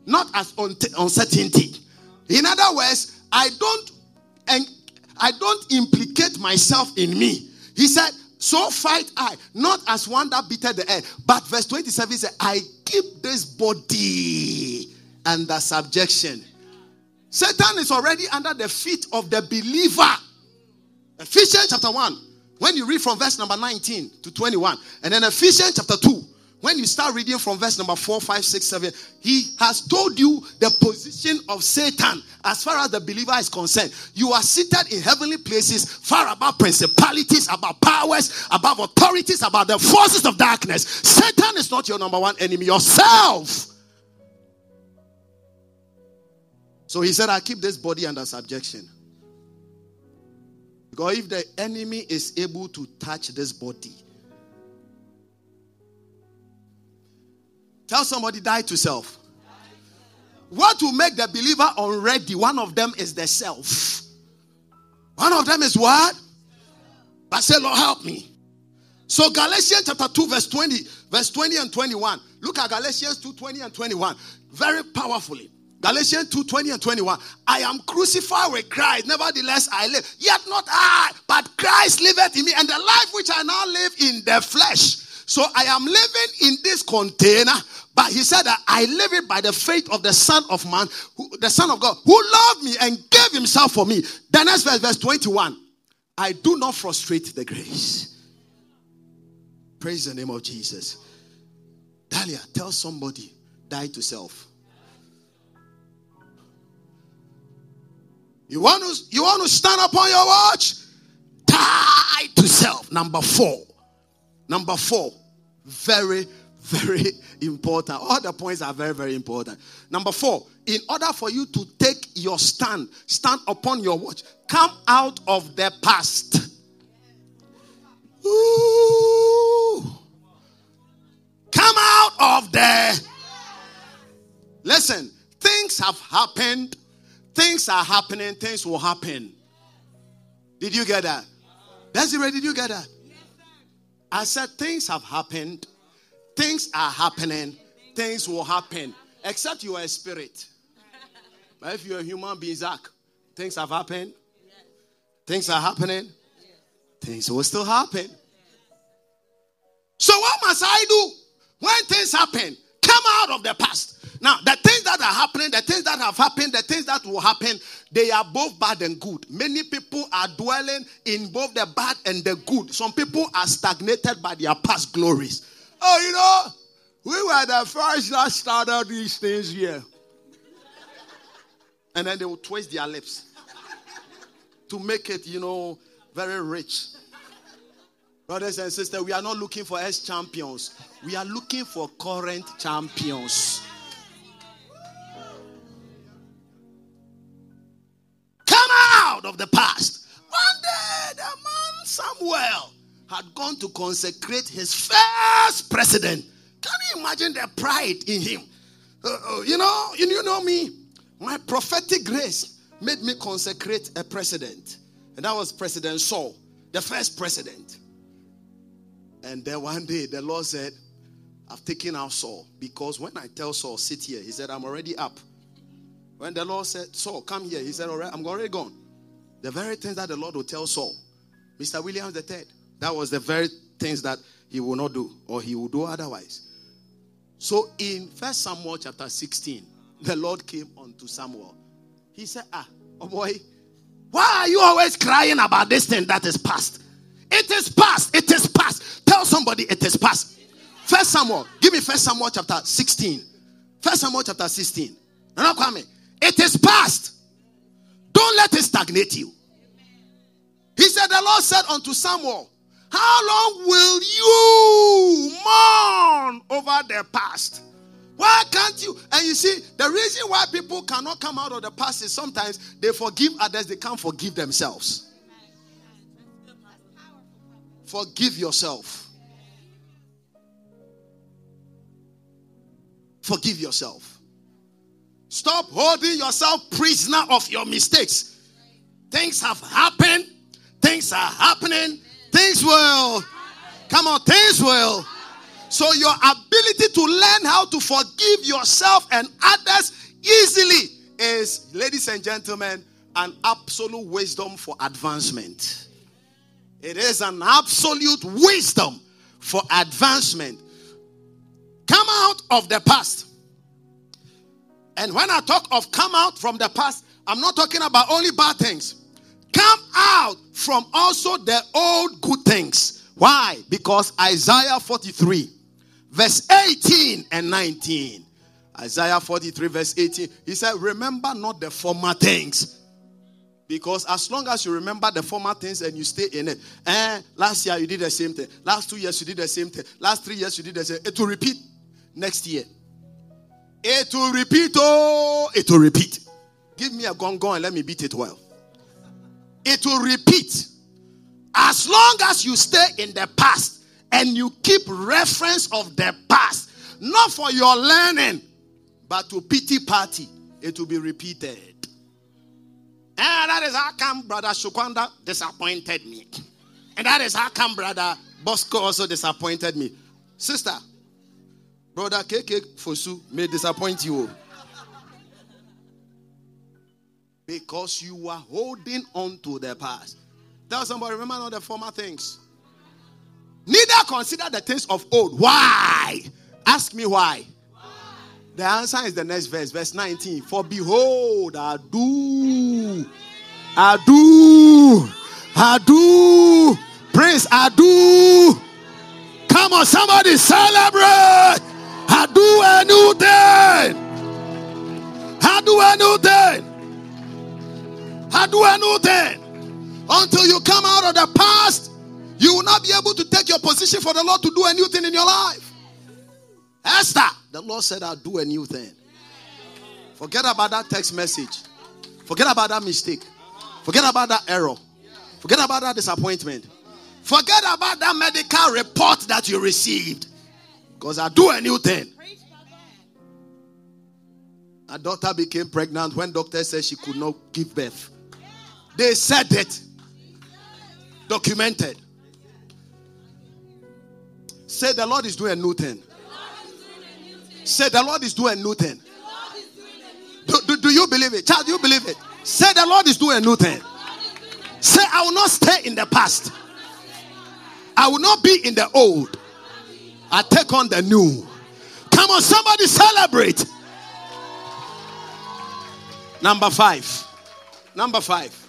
not as uncertainty. In other words, I don't and I don't implicate myself in me. He said, So fight I, not as one that beated the air. But verse 27 says, I keep this body under subjection. Satan is already under the feet of the believer. Ephesians chapter 1 When you read from verse number 19 to 21, and then Ephesians chapter 2, when you start reading from verse number 4, 5, 6, 7, he has told you the position of Satan as far as the believer is concerned. You are seated in heavenly places, far above principalities, above powers, above authorities, above the forces of darkness. Satan is not your number one enemy, yourself. So he said, I keep this body under subjection. Because if the enemy is able to touch this body, tell somebody, die to self. What will make the believer unready? One of them is the self. One of them is what? I say, Lord, help me. So Galatians chapter 2, verse 20, verse 20 and 21. Look at Galatians 2, 20 and 21. Very powerfully. Galatians 2 20 and 21. I am crucified with Christ, nevertheless I live. Yet not I, but Christ liveth in me, and the life which I now live in the flesh. So I am living in this container, but he said that I live it by the faith of the Son of Man, who, the Son of God, who loved me and gave himself for me. The next verse, verse 21. I do not frustrate the grace. Praise the name of Jesus. Dahlia, tell somebody, die to self. You want to you want to stand upon your watch? Die to self. Number four. Number four. Very, very important. All the points are very, very important. Number four. In order for you to take your stand, stand upon your watch, come out of the past. Ooh. Come out of the. Listen, things have happened Things are happening, things will happen. Did you get that? Desiree, did you get that? I said things have happened, things are happening, things will happen. Except you are a spirit. But if you're a human being, Zach, things have happened, things are happening, things will still happen. So, what must I do when things happen? Come out of the past. Now, the things that are happening, the things that have happened, the things that will happen, they are both bad and good. Many people are dwelling in both the bad and the good. Some people are stagnated by their past glories. Oh, you know, we were the first that started these things here. And then they will twist their lips to make it, you know, very rich. Brothers and sisters, we are not looking for ex champions. We are looking for current champions. Out of the past. One day, the man Samuel had gone to consecrate his first president. Can you imagine the pride in him? Uh, uh, you know, you, you know me. My prophetic grace made me consecrate a president, and that was President Saul, the first president. And then one day, the Lord said, "I've taken out Saul because when I tell Saul sit here, he said, "I'm already up." When the Lord said, Saul, come here, he said, All right, I'm already gone. The very things that the Lord will tell Saul, Mr. Williams the third, that was the very things that he will not do or he will do otherwise. So in First Samuel chapter 16, the Lord came unto Samuel. He said, Ah, oh boy, why are you always crying about this thing that is past? It is past. It is past. Tell somebody it is past. First Samuel, give me First Samuel chapter 16. First Samuel chapter 16. No, no, coming. It is past. Don't let it stagnate you. He said, The Lord said unto Samuel, How long will you mourn over the past? Why can't you? And you see, the reason why people cannot come out of the past is sometimes they forgive others, they can't forgive themselves. Forgive yourself. Forgive yourself. Stop holding yourself prisoner of your mistakes. Things have happened Things are happening. Things will. Come on, things will. So, your ability to learn how to forgive yourself and others easily is, ladies and gentlemen, an absolute wisdom for advancement. It is an absolute wisdom for advancement. Come out of the past. And when I talk of come out from the past, I'm not talking about only bad things. Come out from also the old good things. Why? Because Isaiah 43, verse 18 and 19. Isaiah 43, verse 18. He said, Remember not the former things. Because as long as you remember the former things and you stay in it, eh, last year you did the same thing. Last two years you did the same thing. Last three years you did the same. It will repeat next year. It will repeat. Oh, it will repeat. Give me a gong gong and let me beat it well. It will repeat. As long as you stay in the past and you keep reference of the past, not for your learning, but to pity party, it will be repeated. And that is how come Brother Shukwanda disappointed me. And that is how come Brother Bosco also disappointed me. Sister, Brother KK Fosu may disappoint you. Because you are holding on to the past. Tell somebody, remember not the former things. Neither consider the things of old. Why? Ask me why. The answer is the next verse, verse 19. For behold, I do, I do, I do, Prince, I do. Come on, somebody celebrate. I do a new thing. I do a new thing. I do a new thing. Until you come out of the past, you will not be able to take your position for the Lord to do a new thing in your life. Esther, the Lord said, I'll do a new thing. Forget about that text message. Forget about that mistake. Forget about that error. Forget about that disappointment. Forget about that medical report that you received. Because I do a new thing. A daughter became pregnant when doctor said she could not give birth. They said it. Documented. Say the Lord is doing a new thing. Say the Lord is doing a new thing. Do, do, do you believe it? Child, you believe it? Say the Lord is doing a new thing. Say, I will not stay in the past. I will not be in the old. I take on the new. Come on, somebody celebrate. Number five. Number five.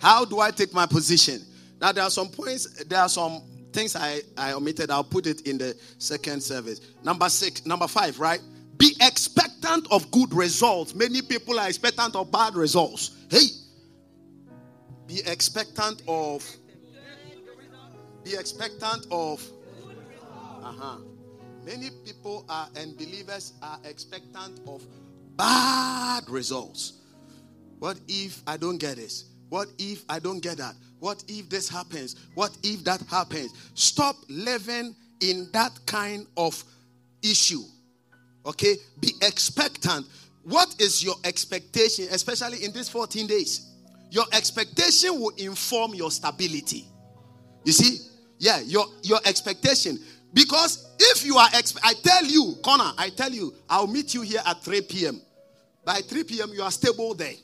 How do I take my position? Now, there are some points, there are some things I, I omitted. I'll put it in the second service. Number six, number five, right? Be expectant of good results. Many people are expectant of bad results. Hey, be expectant of. Be expectant of. Uh huh. Many people are and believers are expectant of bad results. What if I don't get this? What if I don't get that? What if this happens? What if that happens? Stop living in that kind of issue. Okay? Be expectant. What is your expectation, especially in these 14 days? Your expectation will inform your stability. You see? Yeah, your, your expectation. Because if you are, exp- I tell you, Connor, I tell you, I'll meet you here at 3 p.m. By 3 p.m., you are stable there.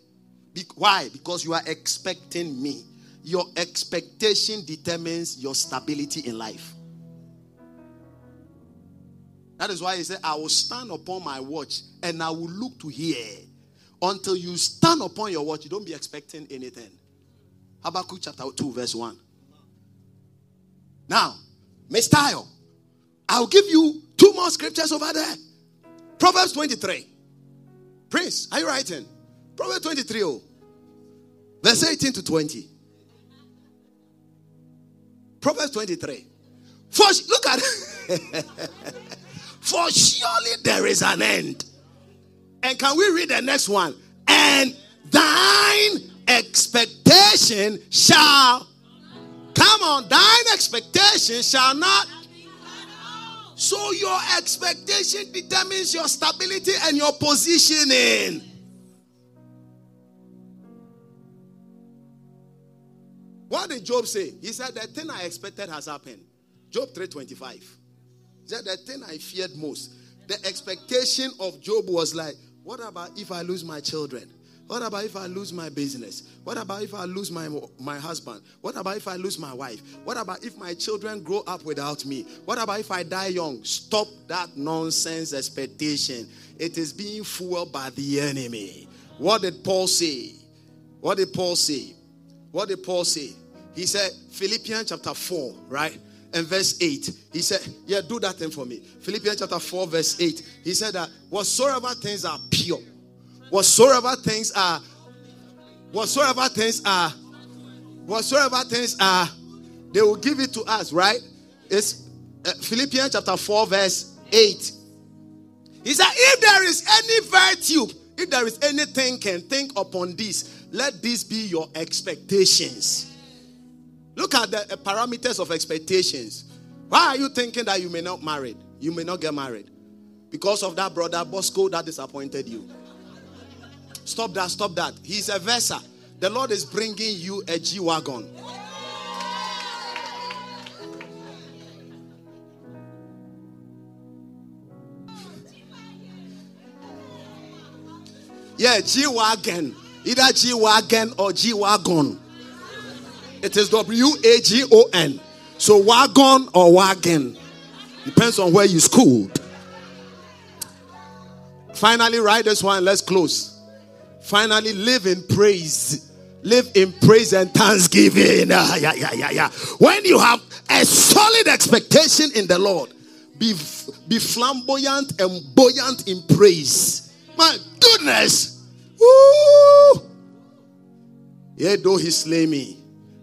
Be- why? Because you are expecting me. Your expectation determines your stability in life. That is why he said, I will stand upon my watch and I will look to hear. Until you stand upon your watch, you don't be expecting anything. Habakkuk chapter 2, verse 1. Now, Mr. I'll give you two more scriptures over there. Proverbs 23. Prince, are you writing? Proverbs 23, oh, verse 18 to 20. Proverbs 23. For look at For surely there is an end. And can we read the next one? And thine expectation shall come on, thine expectation shall not. So your expectation determines your stability and your positioning. What did Job say? He said, The thing I expected has happened. Job 325. He said, The thing I feared most. The expectation of Job was like, What about if I lose my children? What about if I lose my business? What about if I lose my, my husband? What about if I lose my wife? What about if my children grow up without me? What about if I die young? Stop that nonsense expectation. It is being fooled by the enemy. What did Paul say? What did Paul say? What did Paul say? He said, Philippians chapter 4, right? And verse 8. He said, Yeah, do that thing for me. Philippians chapter 4, verse 8. He said that whatsoever things are pure, whatsoever things are, whatsoever things are, whatsoever things are, they will give it to us, right? It's uh, Philippians chapter 4, verse 8. He said, If there is any virtue, if there is anything can think upon this, let this be your expectations. Look at the uh, parameters of expectations. Why are you thinking that you may not marry? You may not get married because of that brother Bosco that disappointed you. Stop that, stop that. He's a Versa. The Lord is bringing you a G Wagon. Yeah, G Wagon. Either G Wagon or G Wagon. It is W A G O N. So wagon or wagon. Depends on where you schooled. Finally, write this one. Let's close. Finally, live in praise. Live in praise and thanksgiving. Ah, yeah, yeah, yeah, yeah. When you have a solid expectation in the Lord, be, be flamboyant and buoyant in praise. My goodness. Woo! Though he slay me,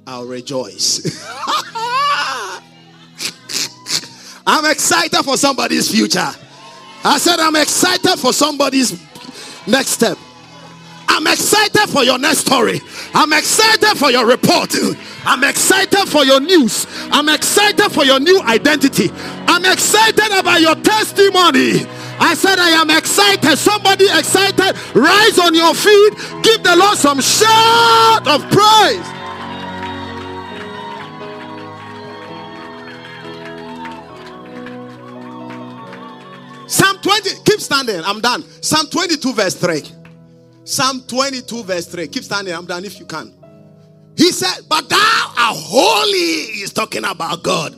I'll rejoice. I'm excited for somebody's future. I said, I'm excited for somebody's next step. I'm excited for your next story. I'm excited for your report. I'm excited for your news. I'm excited for your new identity. I'm excited about your testimony. I said, I am excited. Somebody excited. Rise on your feet. Give the Lord some shout of praise. Psalm 20, keep standing. I'm done. Psalm 22, verse 3. Psalm 22, verse 3. Keep standing. I'm done if you can. He said, But thou art holy. He's talking about God.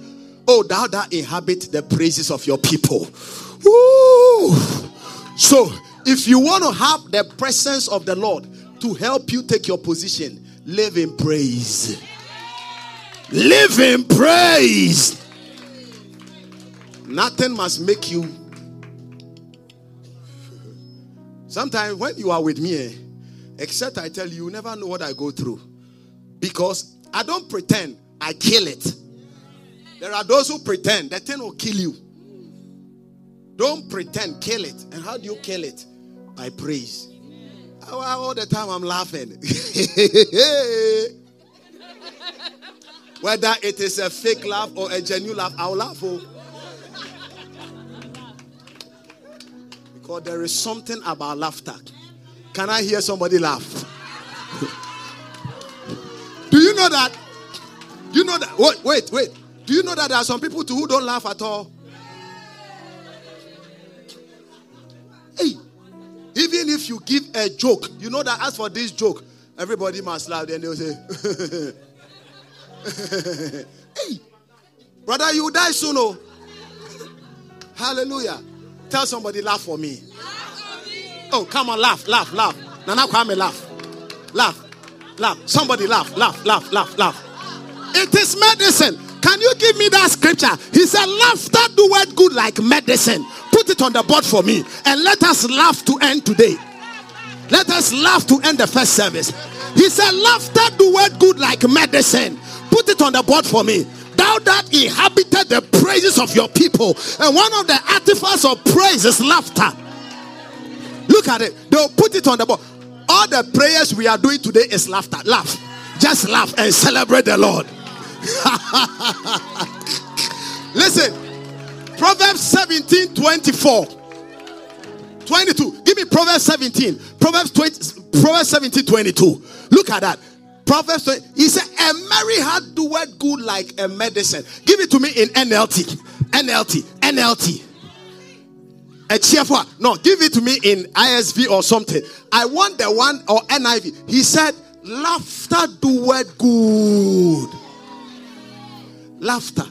Oh, thou that inhabit the praises of your people. Woo. So, if you want to have the presence of the Lord to help you take your position, live in praise. Live in praise. Nothing must make you. Sometimes when you are with me, eh, except I tell you, you never know what I go through. Because I don't pretend, I kill it. There are those who pretend, that thing will kill you. Don't pretend, kill it. And how do you kill it? By praise. All the time I'm laughing. Whether it is a fake laugh or a genuine laugh, I'll laugh. Oh. Because there is something about laughter. Can I hear somebody laugh? Do you know that? Do you know that? Wait, wait, wait. Do you know that there are some people too who don't laugh at all? Even if you give a joke, you know that as for this joke, everybody must laugh. Then they'll say, Hey, brother, you die soon. Oh, hallelujah. Tell somebody, laugh for me. Oh, come on, laugh, laugh, laugh. Nana Kwame, laugh. Laugh, laugh. Somebody laugh, laugh, laugh, laugh, laugh. It is medicine. Can you give me that scripture? He said, Laughter doeth good like medicine. Put it on the board for me. And let us laugh to end today. Let us laugh to end the first service. He said, Laughter doeth good like medicine. Put it on the board for me. Thou that inhabited the praises of your people. And one of the artifacts of praise is laughter. Look at it. They'll put it on the board. All the prayers we are doing today is laughter. Laugh. Just laugh and celebrate the Lord. Listen, Proverbs 17 24. 22. Give me Proverbs 17. Proverbs 20, Proverbs 17 22. Look at that. Proverbs 20. He said, A merry heart doeth good like a medicine. Give it to me in NLT. NLT. NLT. A cheerful. No, give it to me in ISV or something. I want the one or NIV. He said, Laughter doeth good. Laughter.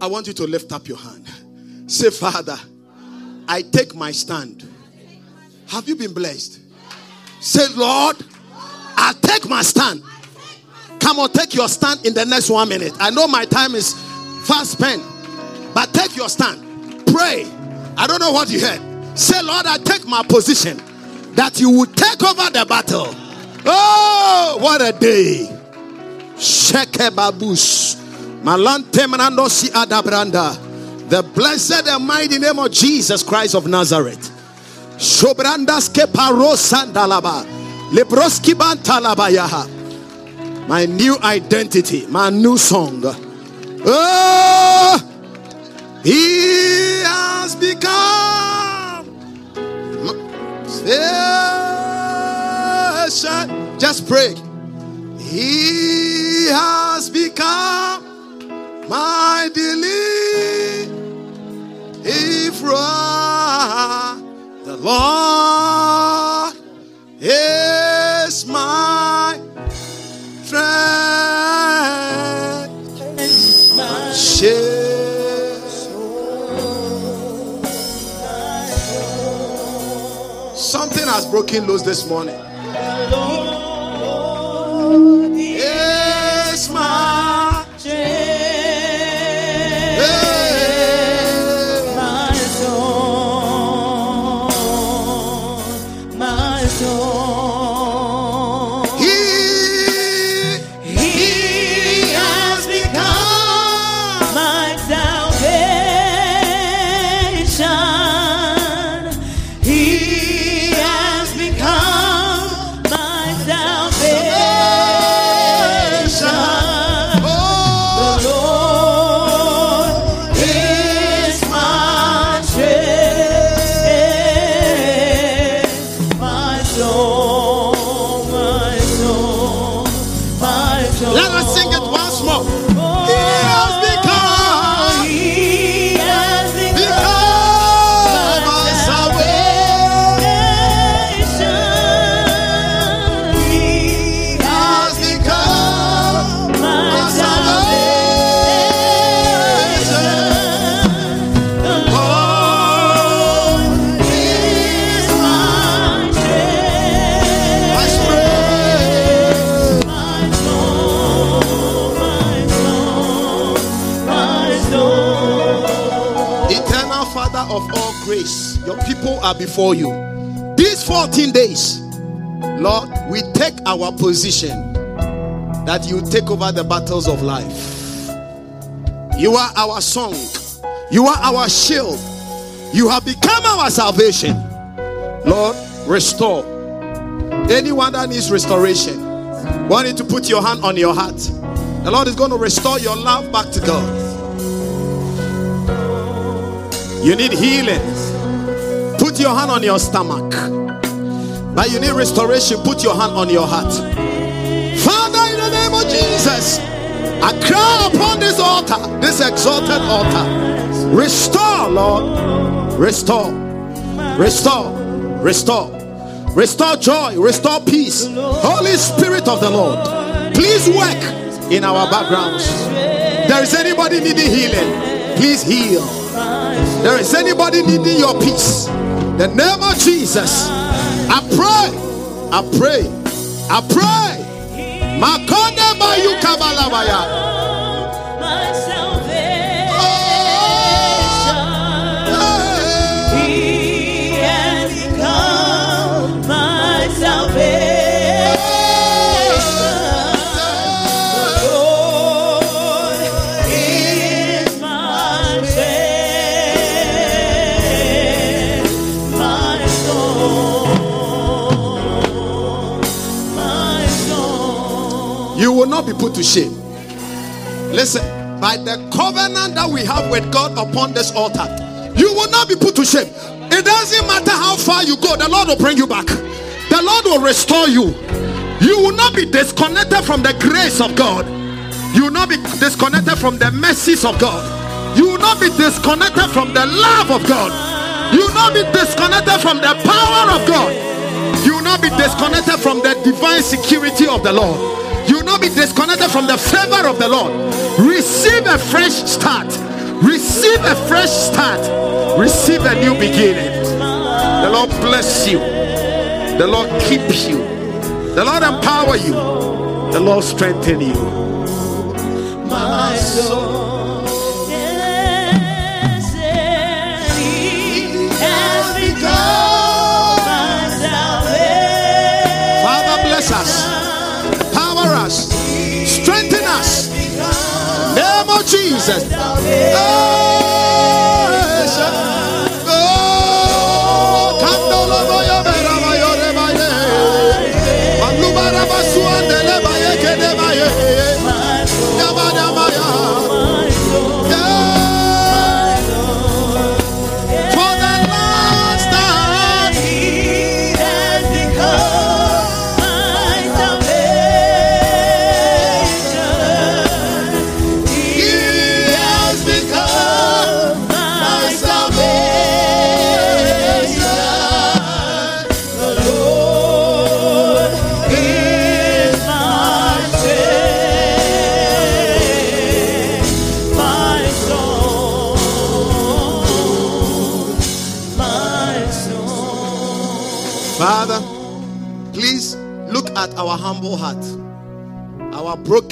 I want you to lift up your hand. Say, Father, I take my stand. Have you been blessed? Say, Lord, I take my stand. Come on, take your stand in the next one minute. I know my time is fast spent, but take your stand. Pray. I don't know what you heard. Say, Lord, I take my position that you will take over the battle. Oh, what a day! Shake Sheke The blessed and mighty name of Jesus Christ of Nazareth. Shobrandas ke parosandalaba. Lebroski bantalabayaha. My new identity, my new song. Oh, he has become special. Just pray. He has become my deliverer. The Lord is my strength. My. Something has broken loose this morning. Are before you. These 14 days, Lord, we take our position that you take over the battles of life. You are our song, you are our shield, you have become our salvation. Lord, restore anyone that needs restoration. Want you to put your hand on your heart. The Lord is going to restore your love back to God. You need healing. Put your hand on your stomach. But you need restoration. Put your hand on your heart. Father, in the name of Jesus, I cry upon this altar, this exalted altar. Restore, Lord. Restore. Restore. Restore. Restore joy. Restore peace. Holy Spirit of the Lord, please work in our backgrounds. There is anybody needing healing, please heal. There is anybody needing your peace. The name of Jesus. I pray. I pray. I pray. Makonde bayu kabalabaya. Be put to shame. Listen, by the covenant that we have with God upon this altar, you will not be put to shame. It doesn't matter how far you go, the Lord will bring you back. The Lord will restore you. You will not be disconnected from the grace of God. You will not be disconnected from the mercies of God. You will not be disconnected from the love of God. You will not be disconnected from the power of God. You will not be disconnected from the divine security of the Lord. You will not be disconnected from the favor of the Lord. Receive a fresh start. Receive a fresh start. Receive a new beginning. The Lord bless you. The Lord keep you. The Lord empower you. The Lord strengthen you. my soul. Yes.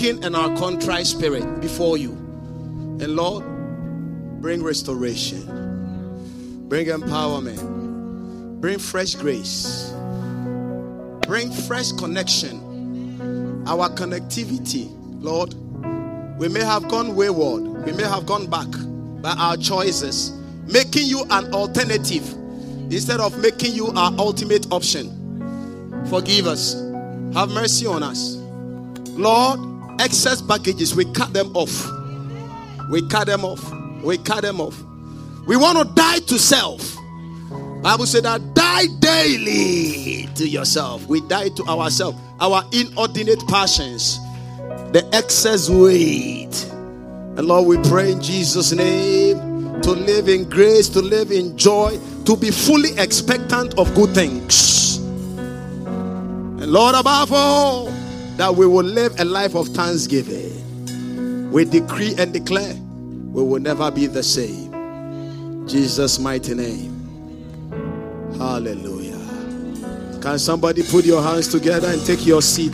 Broken and our contrite spirit before you. And Lord, bring restoration, bring empowerment, bring fresh grace, bring fresh connection, our connectivity, Lord. We may have gone wayward, we may have gone back by our choices, making you an alternative instead of making you our ultimate option. Forgive us, have mercy on us, Lord. Excess baggages, we cut them off. We cut them off. We cut them off. We want to die to self. Bible said that die daily to yourself. We die to ourselves, our inordinate passions, the excess weight. And Lord, we pray in Jesus' name to live in grace, to live in joy, to be fully expectant of good things. And Lord, above all, that we will live a life of thanksgiving. We decree and declare we will never be the same. Jesus' mighty name. Hallelujah. Can somebody put your hands together and take your seat?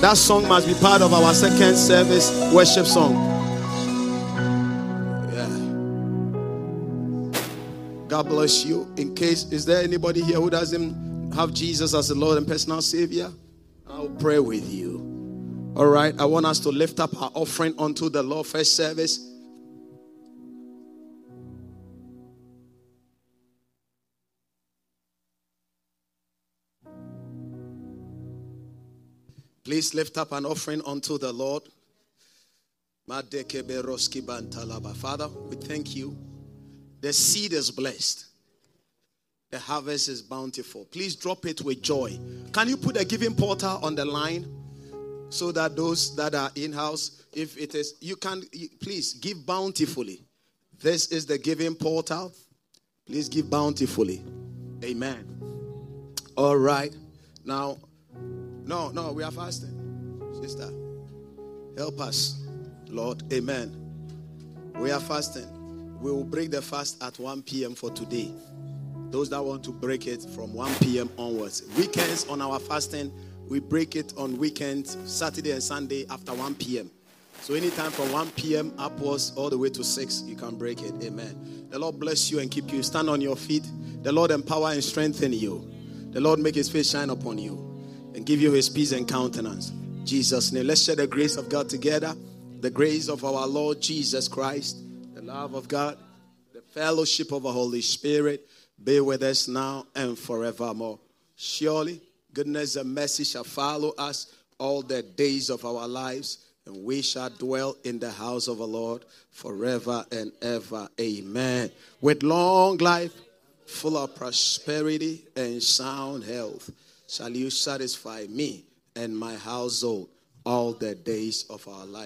That song must be part of our second service worship song. Yeah. God bless you. In case, is there anybody here who doesn't have Jesus as the Lord and personal Savior? Pray with you. All right. I want us to lift up our offering unto the Lord first service. Please lift up an offering unto the Lord. Father, we thank you. The seed is blessed. The harvest is bountiful. Please drop it with joy. Can you put a giving portal on the line so that those that are in house, if it is, you can please give bountifully. This is the giving portal. Please give bountifully. Amen. All right. Now, no, no, we are fasting. Sister, help us, Lord. Amen. We are fasting. We will break the fast at 1 p.m. for today. Those that want to break it from 1 p.m. onwards. Weekends on our fasting, we break it on weekends, Saturday and Sunday after 1 p.m. So anytime from 1 p.m. upwards all the way to 6, you can break it. Amen. The Lord bless you and keep you. Stand on your feet. The Lord empower and strengthen you. The Lord make his face shine upon you and give you his peace and countenance. Jesus' name. Let's share the grace of God together. The grace of our Lord Jesus Christ, the love of God, the fellowship of the Holy Spirit be with us now and forevermore. Surely, goodness and mercy shall follow us all the days of our lives, and we shall dwell in the house of the Lord forever and ever. Amen. With long life, full of prosperity and sound health, shall you satisfy me and my household all the days of our life.